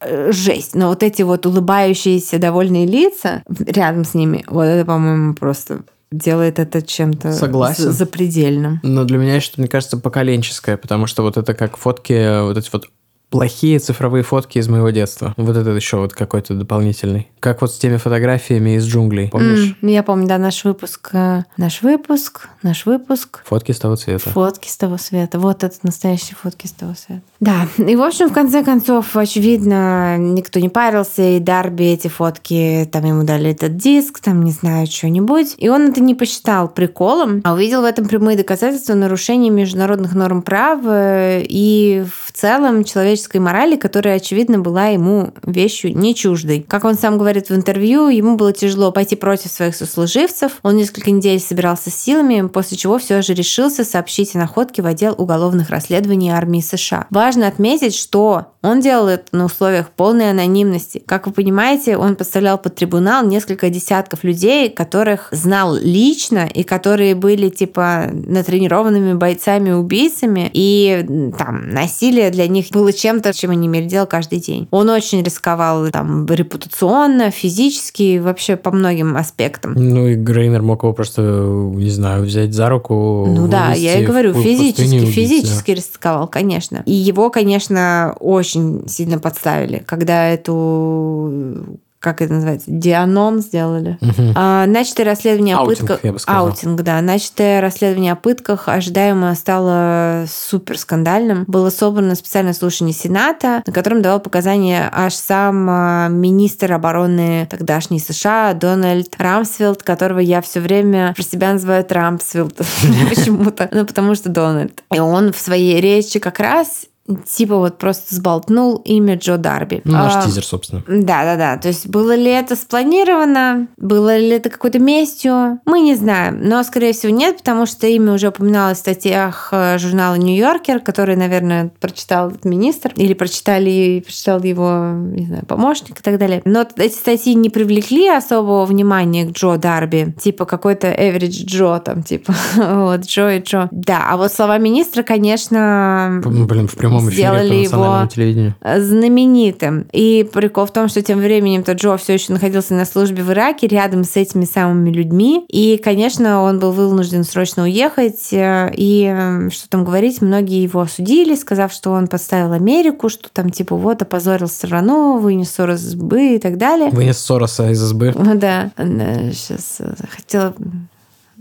э, жесть, но вот эти вот улыбающиеся довольные лица рядом с ними, вот это, по-моему, просто делает это чем-то Согласен. за- запредельным. Но для меня что-то, мне кажется, поколенческое, потому что вот это как фотки, вот эти вот плохие цифровые фотки из моего детства. Вот это еще вот какой-то дополнительный. Как вот с теми фотографиями из джунглей, помнишь? М, я помню, да, наш выпуск, э, наш выпуск, наш выпуск. Фотки с того цвета. Фотки с того света. Вот это настоящие фотки с того света. Да, и в общем, в конце концов, очевидно, никто не парился, и Дарби эти фотки, там ему дали этот диск, там, не знаю, что-нибудь. И он это не посчитал приколом, а увидел в этом прямые доказательства нарушения международных норм права и в целом человеческой морали, которая, очевидно, была ему вещью не чуждой. Как он сам говорит, говорит в интервью, ему было тяжело пойти против своих сослуживцев. Он несколько недель собирался с силами, после чего все же решился сообщить о находке в отдел уголовных расследований армии США. Важно отметить, что он делал это на условиях полной анонимности. Как вы понимаете, он подставлял под трибунал несколько десятков людей, которых знал лично и которые были типа натренированными бойцами-убийцами. И там насилие для них было чем-то, чем они имели дело каждый день. Он очень рисковал там репутационно, физически, вообще по многим аспектам. Ну и Грейнер мог его просто, не знаю, взять за руку. Ну да, я и говорю, физически, физически рисковал, конечно. И его, конечно, очень сильно подставили, когда эту как это называется, дианом сделали. Угу. А, начатое расследование о пытках... Аутинг, да. Начатое расследование о пытках ожидаемо стало супер скандальным. Было собрано специальное слушание Сената, на котором давал показания аж сам а, министр обороны тогдашней США Дональд Рамсфилд, которого я все время про себя называю Трампсфилд почему-то. Ну, потому что Дональд. И он в своей речи как раз типа вот просто сболтнул имя Джо Дарби. Ну, наш а, тизер, собственно. Да, да, да. То есть было ли это спланировано, было ли это какой-то местью, мы не знаем. Но, скорее всего, нет, потому что имя уже упоминалось в статьях э, журнала Нью-Йоркер, который, наверное, прочитал этот министр, или прочитали, прочитал его, не знаю, помощник и так далее. Но эти статьи не привлекли особого внимания к Джо Дарби, типа какой-то average Джо там, типа вот Джо и Джо. Да, а вот слова министра, конечно... Блин, в прямом сделали его знаменитым. И прикол в том, что тем временем то Джо все еще находился на службе в Ираке рядом с этими самыми людьми. И, конечно, он был вынужден срочно уехать. И что там говорить, многие его осудили, сказав, что он подставил Америку, что там типа вот опозорил страну, вынес Сорос из СБ и так далее. Вынес Сороса из СБ. Да. Сейчас э, хотела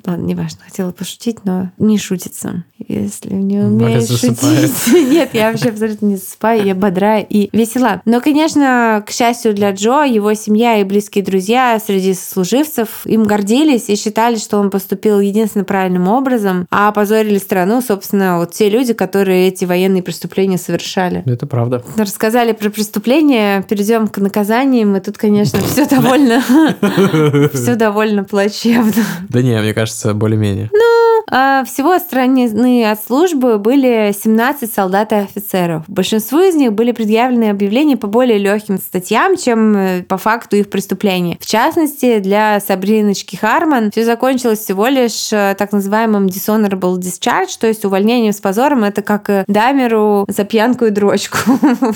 Ладно, неважно, хотела пошутить, но не шутится. Если не умеешь шутить. Нет, я вообще абсолютно не засыпаю, я бодрая и весела. Но, конечно, к счастью для Джо, его семья и близкие друзья среди служивцев им гордились и считали, что он поступил единственно правильным образом, а опозорили страну, собственно, вот те люди, которые эти военные преступления совершали. Это правда. Рассказали про преступления, перейдем к наказаниям, и тут, конечно, все довольно, все довольно плачевно. Да не, мне кажется, кажется, более-менее. Ну, а, всего отстранены от службы были 17 солдат и офицеров. Большинству из них были предъявлены объявления по более легким статьям, чем э, по факту их преступлений. В частности, для Сабриночки Харман все закончилось всего лишь э, так называемым dishonorable discharge, то есть увольнением с позором. Это как э, Дамеру за пьянку и дрочку.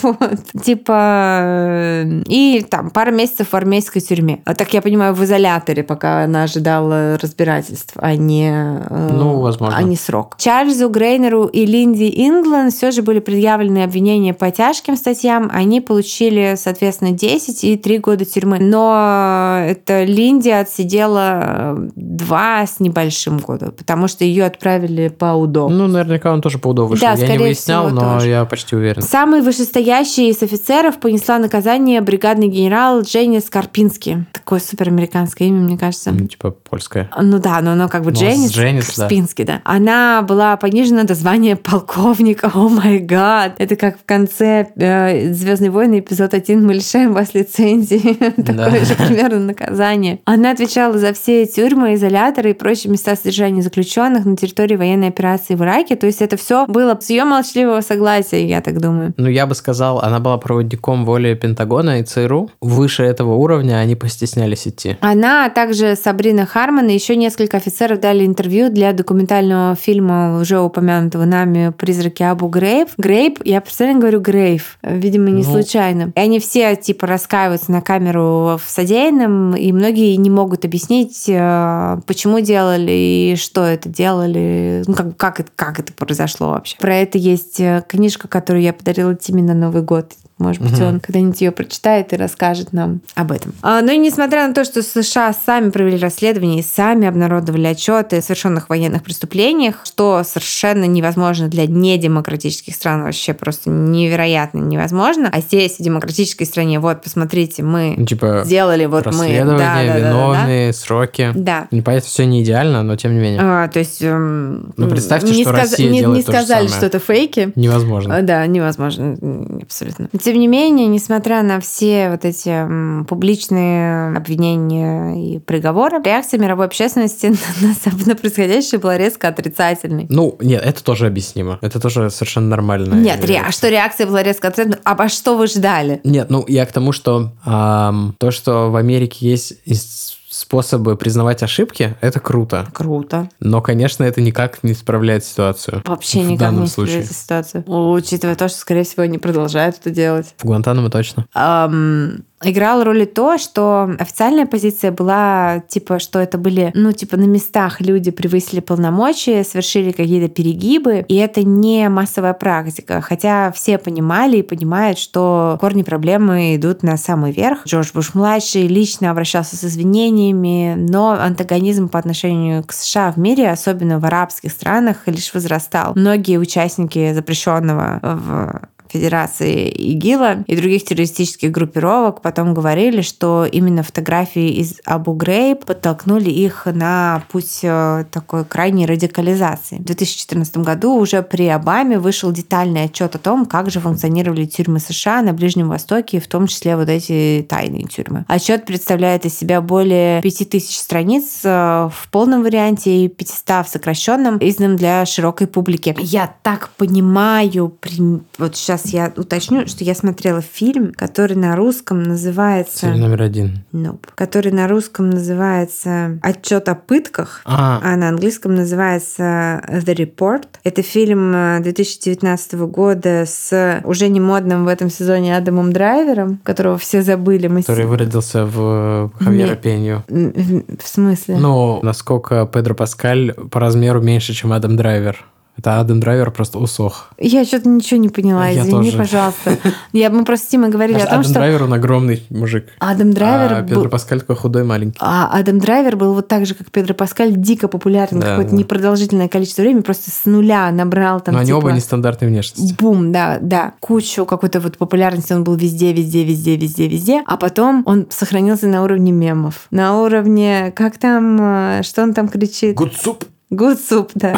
Типа... И там пара месяцев в армейской тюрьме. А так я понимаю, в изоляторе, пока она ожидала разбирательства обстоятельств, а не, э, ну, возможно. а не срок. Чарльзу Грейнеру и Линди Ингланд все же были предъявлены обвинения по тяжким статьям. Они получили, соответственно, 10 и 3 года тюрьмы. Но это Линди отсидела 2 с небольшим года, потому что ее отправили по УДО. Ну, наверняка он тоже по УДО вышел. Да, я не выяснял, всего, но тоже. я почти уверен. Самый вышестоящий из офицеров понесла наказание бригадный генерал Дженни Скорпинский. Такое суперамериканское имя, мне кажется. Ну, типа польское. Ну да, но оно как бы ну, Дженнис, Дженнис Спинский, да. да. Она была понижена до звания полковника. О май гад. Это как в конце э, Звездные войны эпизод 1 мы лишаем вас лицензии. Такое же примерно наказание. Она отвечала за все тюрьмы, изоляторы и прочие места содержания заключенных на территории военной операции в Ираке. То есть это все было с ее молчаливого согласия, я так думаю. Ну, я бы сказал, она была проводником воли Пентагона и ЦРУ. Выше этого уровня они постеснялись идти. Она, а также Сабрина Харман и еще несколько офицеров дали интервью для документального фильма уже упомянутого нами «Призраки Абу Грейв». Грейв, я постоянно говорю Грейв, видимо, не ну... случайно. И они все типа раскаиваются на камеру в содеянном, и многие не могут объяснить, э, почему делали и что это делали, ну, как, как, это, как это произошло вообще. Про это есть э, книжка, которую я подарила Тиме на Новый год. Может быть, угу. он когда-нибудь ее прочитает и расскажет нам об этом. А, но ну и несмотря на то, что США сами провели расследование и сами обнародовали отчеты о совершенных военных преступлениях, что совершенно невозможно для недемократических стран, вообще просто невероятно невозможно. А здесь, в демократической стране, вот, посмотрите, мы ну, типа, сделали, вот мы... Да, да, виновные, да, да, сроки. Да. понятно, все не идеально, но тем не менее. А, то есть... эм, Ну, представьте, не что сказ- Россия не, делает не то же сказали, что это фейки. Невозможно. А, Да, невозможно, абсолютно. Но, Тем не менее, несмотря на все вот эти публичные обвинения и приговоры, реакция мировой общественности на, на- происходящее была резко отрицательной. Ну, нет, это тоже объяснимо. Это тоже совершенно нормально. Нет, ре- а что реакция была резко отрицательной? А, а что вы ждали? Нет, ну я к тому, что ам, то, что в Америке есть способы признавать ошибки, это круто. Круто. Но, конечно, это никак не исправляет ситуацию. Вообще в никак не случае. исправляет ситуацию. Учитывая то, что, скорее всего, они продолжают это делать. В Гуантанамо точно. Ам, играло роль и то, что официальная позиция была типа, что это были, ну, типа на местах люди превысили полномочия, совершили какие-то перегибы, и это не массовая практика. Хотя все понимали и понимают, что корни проблемы идут на самый верх. Джордж Буш-младший лично обращался с извинениями, но антагонизм по отношению к США в мире, особенно в арабских странах, лишь возрастал. Многие участники запрещенного в Федерации ИГИЛа и других террористических группировок потом говорили, что именно фотографии из Абу Грейб подтолкнули их на путь э, такой крайней радикализации. В 2014 году уже при Обаме вышел детальный отчет о том, как же функционировали тюрьмы США на Ближнем Востоке, в том числе вот эти тайные тюрьмы. Отчет представляет из себя более 5000 страниц э, в полном варианте и 500 в сокращенном, изданном для широкой публики. Я так понимаю, вот сейчас я уточню, что я смотрела фильм, который на русском называется... Цель номер один. Nope. Который на русском называется «Отчет о пытках», А, а на английском называется The Report. Это фильм э, 2019 года с уже не модным в этом сезоне Адамом Драйвером, которого все забыли. Мы с- который выродился в Хавьера Нет. Пенью. В смысле? Ну, насколько Педро Паскаль по размеру меньше, чем Адам Драйвер. Это Адам Драйвер просто усох. Я что-то ничего не поняла, Я извини, тоже. пожалуйста. Я, мы просто с Тимой говорили о том, Адам что Драйвер, он огромный мужик. Адам Драйвер а был- Педро Паскаль такой худой, маленький. А Адам Драйвер был вот так же, как Педро Паскаль, дико популярен Да, какое-то да. непродолжительное количество времени, просто с нуля набрал там Но они типа, оба нестандартной внешности. Бум, да, да. Кучу какой-то вот популярности он был везде, везде, везде, везде, везде. А потом он сохранился на уровне мемов. На уровне, как там, э, что он там кричит? Гудсуп. Good soup, да.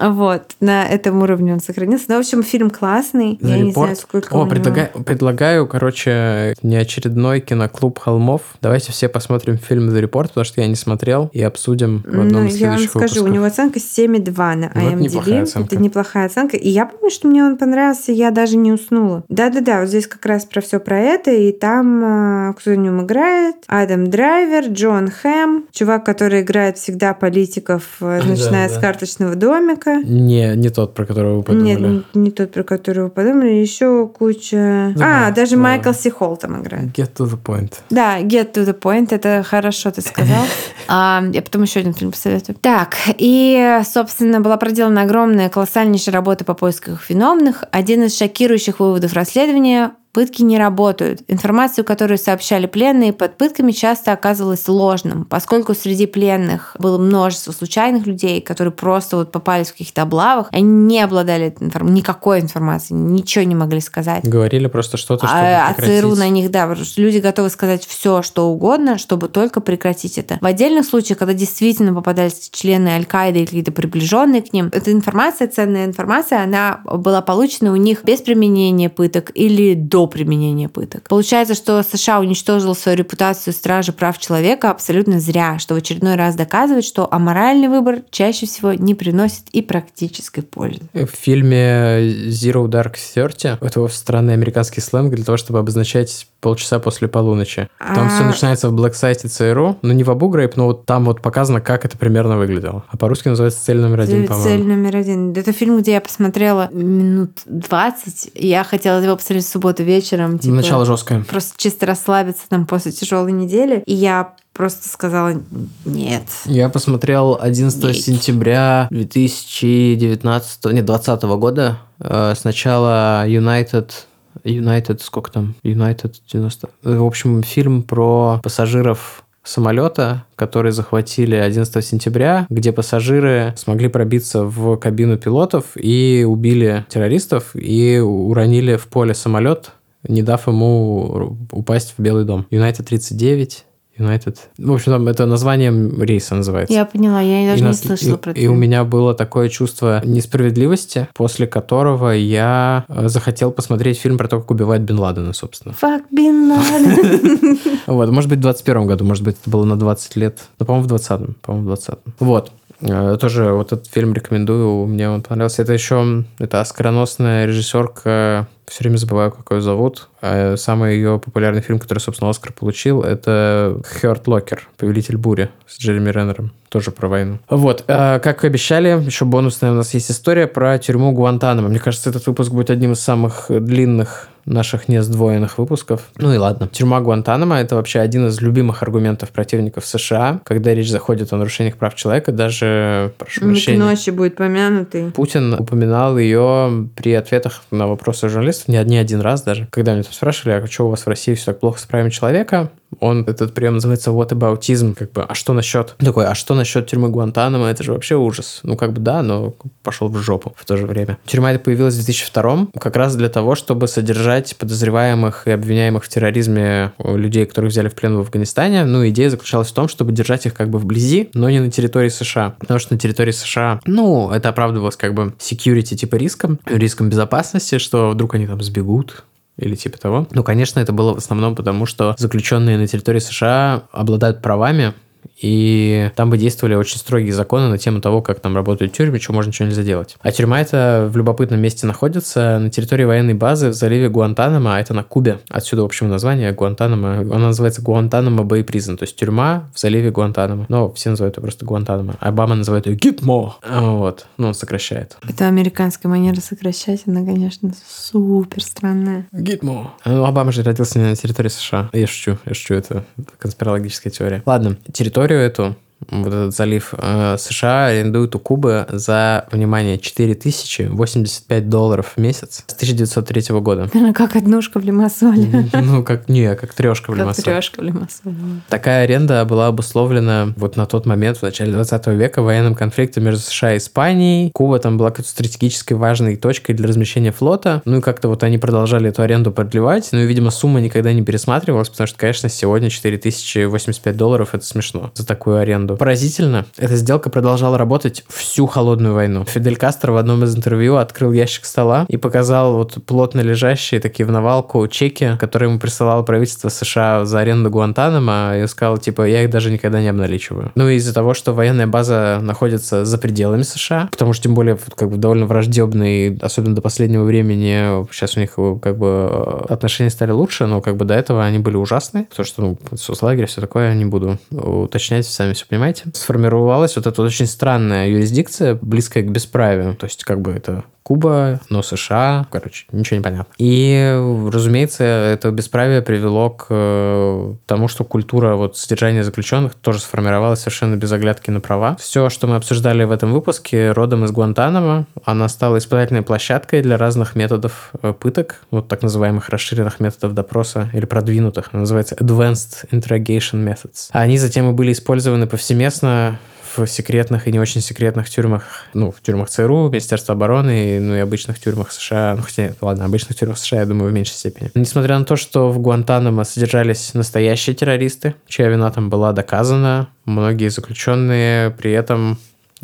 Вот, на этом уровне он сохранился. Ну, в общем, фильм классный. Я не знаю, сколько у О, него. предлагаю, предлагаю, короче, неочередной киноклуб холмов. Давайте все посмотрим фильм The Report, потому что я не смотрел, и обсудим в одном Ну, из я вам скажу, у выпусков. него оценка 7,2 на Ну, это IMDb. неплохая оценка. Это неплохая оценка. И я помню, что мне он понравился, я даже не уснула. Да-да-да, вот здесь как раз про все про это. И там, э, кто в нем играет? Адам Драйвер, Джон Хэм, чувак, который играет всегда политиков, э, начиная Да, с да. карточного домика. Не, не тот, про которого вы подумали. Нет, не, тот, про которого вы подумали, еще куча... Да, а, даже да. Майкл Си Холл там играет. Get to the point. Да, Get to the Point, это хорошо ты сказал. А, я потом еще один фильм посоветую. Так, и, собственно, была проделана огромная, колоссальнейшая работа по поиску виновных. Один из шокирующих выводов расследования Пытки не работают. Информацию, которую сообщали пленные под пытками, часто оказывалась ложным, поскольку среди пленных было множество случайных людей, которые просто вот попались в каких-то облавах, они не обладали информ- никакой информацией, ничего не могли сказать. Говорили просто что-то, чтобы А, а прекратить. ЦРУ на них, да, потому что люди готовы сказать все, что угодно, чтобы только прекратить это. В отдельных случаях, когда действительно попадались члены Аль-Каиды или какие-то приближенные к ним, эта информация, ценная информация, она была получена у них без применения пыток или до применения пыток. Получается, что США уничтожила свою репутацию стражи прав человека абсолютно зря, что в очередной раз доказывает, что аморальный выбор чаще всего не приносит и практической пользы. В фильме Zero Dark Thirty это странный американский сленг для того, чтобы обозначать полчаса после полуночи. Там А- все начинается в Black Site ЦРУ, но не в Абу Грейб, но вот там вот показано, как это примерно выглядело. А по-русски называется «Цель номер один», Цель по-моему. номер один. Это фильм, где я посмотрела минут 20. и Я хотела его посмотреть в субботу вечером. Типа, Начало жесткое. Просто чисто расслабиться там после тяжелой недели. И я просто сказала нет. Я посмотрел 11 Ей. сентября 2019, нет, 20 года. Э, Сначала United United, сколько там? United 90. Э, В общем, фильм про пассажиров самолета, которые захватили 11 сентября, где пассажиры смогли пробиться в кабину пилотов и убили террористов и уронили в поле самолет, не дав ему упасть в Белый дом. United 39, United. В общем, там это названием рейса называется. Я поняла, я даже И не нас- слышала и- про И у меня было такое чувство несправедливости, после которого я э, захотел посмотреть фильм про то, как убивают Бен Ладена, собственно. Фак Бин Ладен. Вот, может быть, в 21 году, может быть, это было на 20 лет. Ну, по-моему, в 20-м. По-моему, в 20-м. Вот. Э, Тоже вот этот фильм рекомендую, мне он понравился. Это еще, это оскароносная режиссерка, все время забываю, как ее зовут. А Самый ее популярный фильм, который, собственно, Оскар получил, это «Хёрт Локер», «Повелитель бури» с Джереми Реннером. Тоже про войну. Вот, э, как и обещали, еще бонусная у нас есть история про тюрьму Гуантанамо. Мне кажется, этот выпуск будет одним из самых длинных наших несдвоенных выпусков. Ну и ладно. Тюрьма Гуантанамо – это вообще один из любимых аргументов противников США, когда речь заходит о нарушениях прав человека, даже, прошу прощения, Ночи будет помянутый. Путин упоминал ее при ответах на вопросы журналистов, не, не один раз даже. Когда меня там спрашивали, а что у вас в России все так плохо с правами человека, он, этот прием называется whataboutism, как бы, а что насчет? Такой, а что насчет тюрьмы Гуантанамо? Это же вообще ужас. Ну, как бы да, но пошел в жопу в то же время. Тюрьма эта появилась в 2002 как раз для того, чтобы содержать подозреваемых и обвиняемых в терроризме людей, которых взяли в плен в Афганистане. Ну, идея заключалась в том, чтобы держать их как бы вблизи, но не на территории США. Потому что на территории США, ну, это оправдывалось как бы security типа риском, риском безопасности, что вдруг они там сбегут, или типа того. Ну, конечно, это было в основном потому, что заключенные на территории США обладают правами, и там бы действовали очень строгие законы на тему того, как там работают тюрьмы, что можно, что нельзя делать. А тюрьма это в любопытном месте находится на территории военной базы в заливе Гуантанамо, а это на Кубе. Отсюда общее название Гуантанамо. Она называется Гуантанамо Бэй то есть тюрьма в заливе Гуантанамо. Но все называют ее просто Гуантанамо. Обама называет ее Гитмо. Вот. Ну, он сокращает. Это американская манера сокращать, она, конечно, супер странная. Гитмо. Ну, Обама же родился не на территории США. Я шучу, я шучу, это конспирологическая теория. Ладно, территорию эту, вот этот залив, э, США арендуют у Кубы за, внимание, 4085 долларов в месяц с 1903 года. Она как однушка в Лимассоле. Ну, как, не, как трешка в Как Лимассоле. трешка в Лимассоле. Такая аренда была обусловлена вот на тот момент, в начале 20 века, военным конфликтом между США и Испанией. Куба там была какой-то стратегической важной точкой для размещения флота. Ну и как-то вот они продолжали эту аренду продлевать. Ну и, видимо, сумма никогда не пересматривалась, потому что, конечно, сегодня 4085 долларов – это смешно за такую аренду. Поразительно, эта сделка продолжала работать всю холодную войну. Фидель Кастро в одном из интервью открыл ящик стола и показал вот плотно лежащие такие в навалку чеки, которые ему присылало правительство США за аренду Гуантанамо, и сказал, типа, я их даже никогда не обналичиваю. Ну и из-за того, что военная база находится за пределами США, потому что тем более как бы довольно враждебный, особенно до последнего времени, сейчас у них э, как бы отношения стали лучше, но как бы до этого они были ужасные, потому что, ну, соцлагерь, все такое, не буду уточнять, сами все понимаете. Сформировалась вот эта вот очень странная юрисдикция, близкая к бесправию, то есть как бы это Куба, но США, короче, ничего не понятно. И, разумеется, это бесправие привело к э, тому, что культура вот содержания заключенных тоже сформировалась совершенно без оглядки на права. Все, что мы обсуждали в этом выпуске, родом из Гуантанамо, она стала испытательной площадкой для разных методов э, пыток, вот так называемых расширенных методов допроса или продвинутых, называется Advanced Interrogation Methods. Они затем и были использованы повсеместно в секретных и не очень секретных тюрьмах, ну, в тюрьмах ЦРУ, Министерства обороны, ну и обычных тюрьмах США. Ну, хотя, ладно, обычных тюрьмах США, я думаю, в меньшей степени. Несмотря на то, что в Гуантанамо содержались настоящие террористы, чья вина там была доказана, многие заключенные при этом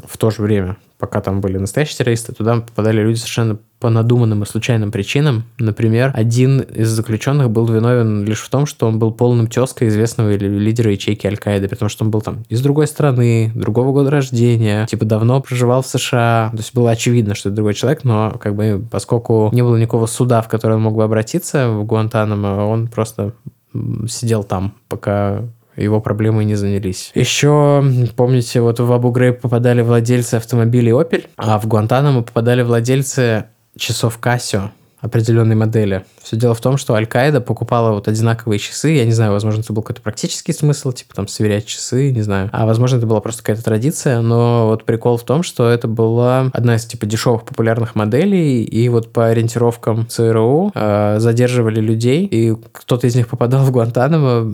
в то же время, пока там были настоящие террористы, туда попадали люди совершенно по надуманным и случайным причинам. Например, один из заключенных был виновен лишь в том, что он был полным тезкой известного ли- лидера ячейки Аль-Каиды, при том, что он был там из другой страны, другого года рождения, типа давно проживал в США. То есть было очевидно, что это другой человек, но как бы поскольку не было никакого суда, в который он мог бы обратиться в Гуантанамо, он просто сидел там, пока его проблемы не занялись. Еще, помните, вот в Абу Грейб попадали владельцы автомобилей Opel, а в Гуантанамо попадали владельцы часов Casio определенной модели. Все дело в том, что Аль-Каида покупала вот одинаковые часы. Я не знаю, возможно, это был какой-то практический смысл, типа там сверять часы, не знаю. А возможно, это была просто какая-то традиция. Но вот прикол в том, что это была одна из типа дешевых популярных моделей. И вот по ориентировкам ЦРУ э, задерживали людей. И кто-то из них попадал в Гуантанамо,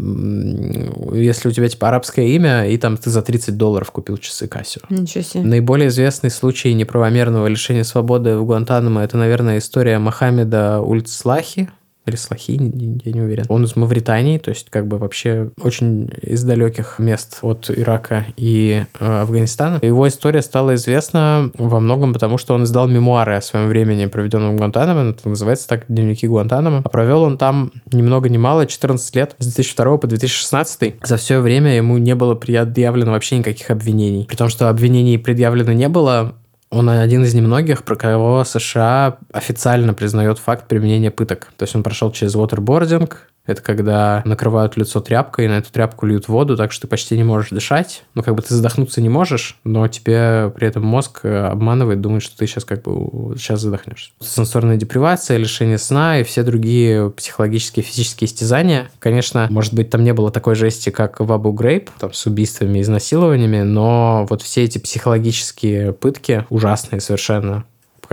если у тебя типа арабское имя, и там ты за 30 долларов купил часы Casio. Ничего себе. Наиболее известный случай неправомерного лишения свободы в Гуантанамо – это, наверное, история Мохаммеда Ульцлахи. или Слахи, я не уверен. Он из Мавритании, то есть как бы вообще очень из далеких мест от Ирака и э, Афганистана. Его история стала известна во многом потому, что он издал мемуары о своем времени, проведенном в Гуантанамо, это называется так «Дневники Гуантанамо». А провел он там ни много ни мало 14 лет, с 2002 по 2016. За все время ему не было предъявлено вообще никаких обвинений. При том, что обвинений предъявлено не было, он один из немногих, про кого США официально признает факт применения пыток. То есть он прошел через waterboarding, это когда накрывают лицо тряпкой, и на эту тряпку льют воду, так что ты почти не можешь дышать. Ну, как бы ты задохнуться не можешь, но тебе при этом мозг э, обманывает, думает, что ты сейчас как бы сейчас задохнешься. Сенсорная депривация, лишение сна и все другие психологические, физические истязания. Конечно, может быть, там не было такой жести, как в Абу Грейп, там с убийствами изнасилованиями, но вот все эти психологические пытки ужасные совершенно,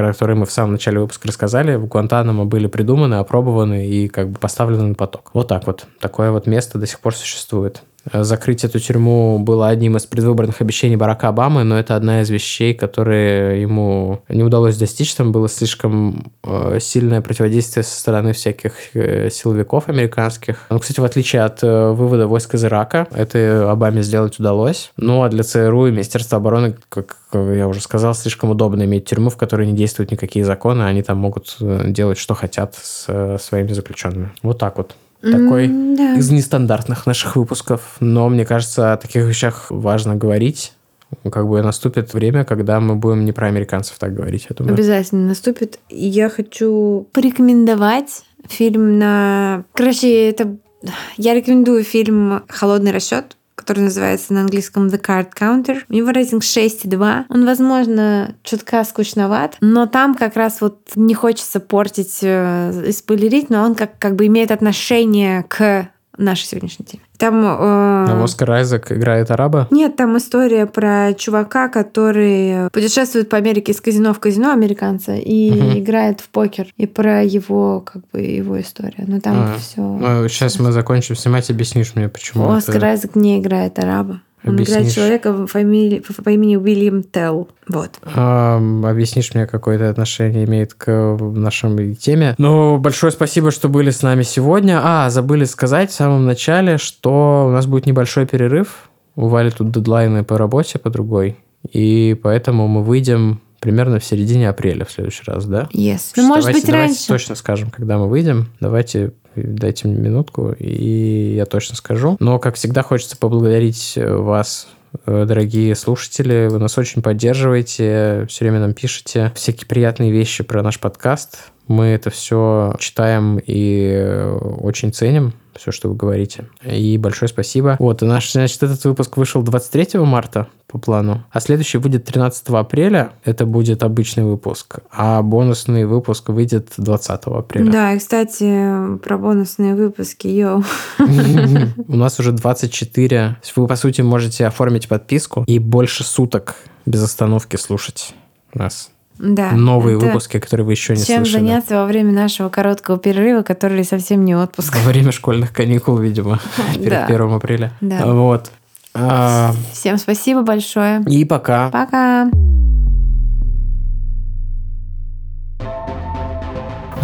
которые мы в самом начале выпуска рассказали, в Гуантанамо были придуманы, опробованы и как бы поставлены на поток. Вот так вот. Такое вот место до сих пор существует. Э, закрыть эту тюрьму было одним из предвыборных обещаний Барака Обамы, но это одна из вещей, которые ему не удалось достичь. Там было слишком э, сильное противодействие со стороны всяких э, силовиков американских. Ну, кстати, в отличие от вывода войск из Ирака, это Обаме сделать удалось. Ну, а для ЦРУ и Министерства обороны, как я уже сказал, слишком удобно иметь тюрьму, в которой не действуют никакие законы, они там могут делать, что хотят с своими заключенными. Вот так вот такой mm, да. из нестандартных наших выпусков. Но мне кажется, о таких вещах важно говорить. Как бы наступит время, когда мы будем не про американцев так говорить, я думаю. Обязательно наступит. Я хочу порекомендовать фильм на... Короче, это... Я рекомендую фильм «Холодный расчет» который называется на английском The Card Counter. У него рейтинг 6,2. Он, возможно, чутка скучноват, но там как раз вот не хочется портить э, и спойлерить, но он как, как бы имеет отношение к нашей сегодняшней теме. Там... Э... Оскар Айзек играет араба? Нет, там история про чувака, который путешествует по Америке из казино в казино американца и угу. играет в покер. И про его, как бы, его историю. Но там а, все... Ну, сейчас мы закончим снимать, объяснишь мне, почему Оскар это... Айзек не играет араба. Он объяснишь... играет человека по, фамилии, по имени Уильям Телл. Вот. А, объяснишь мне, какое это отношение имеет к нашей теме. Ну, большое спасибо, что были с нами сегодня. А, забыли сказать в самом начале, что у нас будет небольшой перерыв. У Вали тут дедлайны по работе, по другой. И поэтому мы выйдем примерно в середине апреля в следующий раз, да? Yes. Ну, может давайте, быть, давайте раньше. точно скажем, когда мы выйдем. Давайте дайте мне минутку, и я точно скажу. Но, как всегда, хочется поблагодарить э, вас, э, дорогие слушатели. Вы нас очень поддерживаете, все время нам пишете всякие приятные вещи про наш подкаст. Мы это все читаем и э, очень ценим все, что вы говорите. И большое спасибо. Вот, и наш, значит, этот выпуск вышел 23 марта по плану, а следующий выйдет 13 апреля. Это будет обычный выпуск, а бонусный выпуск выйдет 20 апреля. Да, и, кстати, про бонусные выпуски, йоу. У нас уже 24. Вы, по сути, можете оформить подписку и больше суток без остановки слушать нас да, новые выпуски, которые вы еще не чем слышали. Чем заняться во время нашего короткого перерыва, который совсем не отпуск. Во время школьных каникул, видимо, перед. 1 апреля. Да. Вот. А, Всем спасибо большое. И пока. Пока.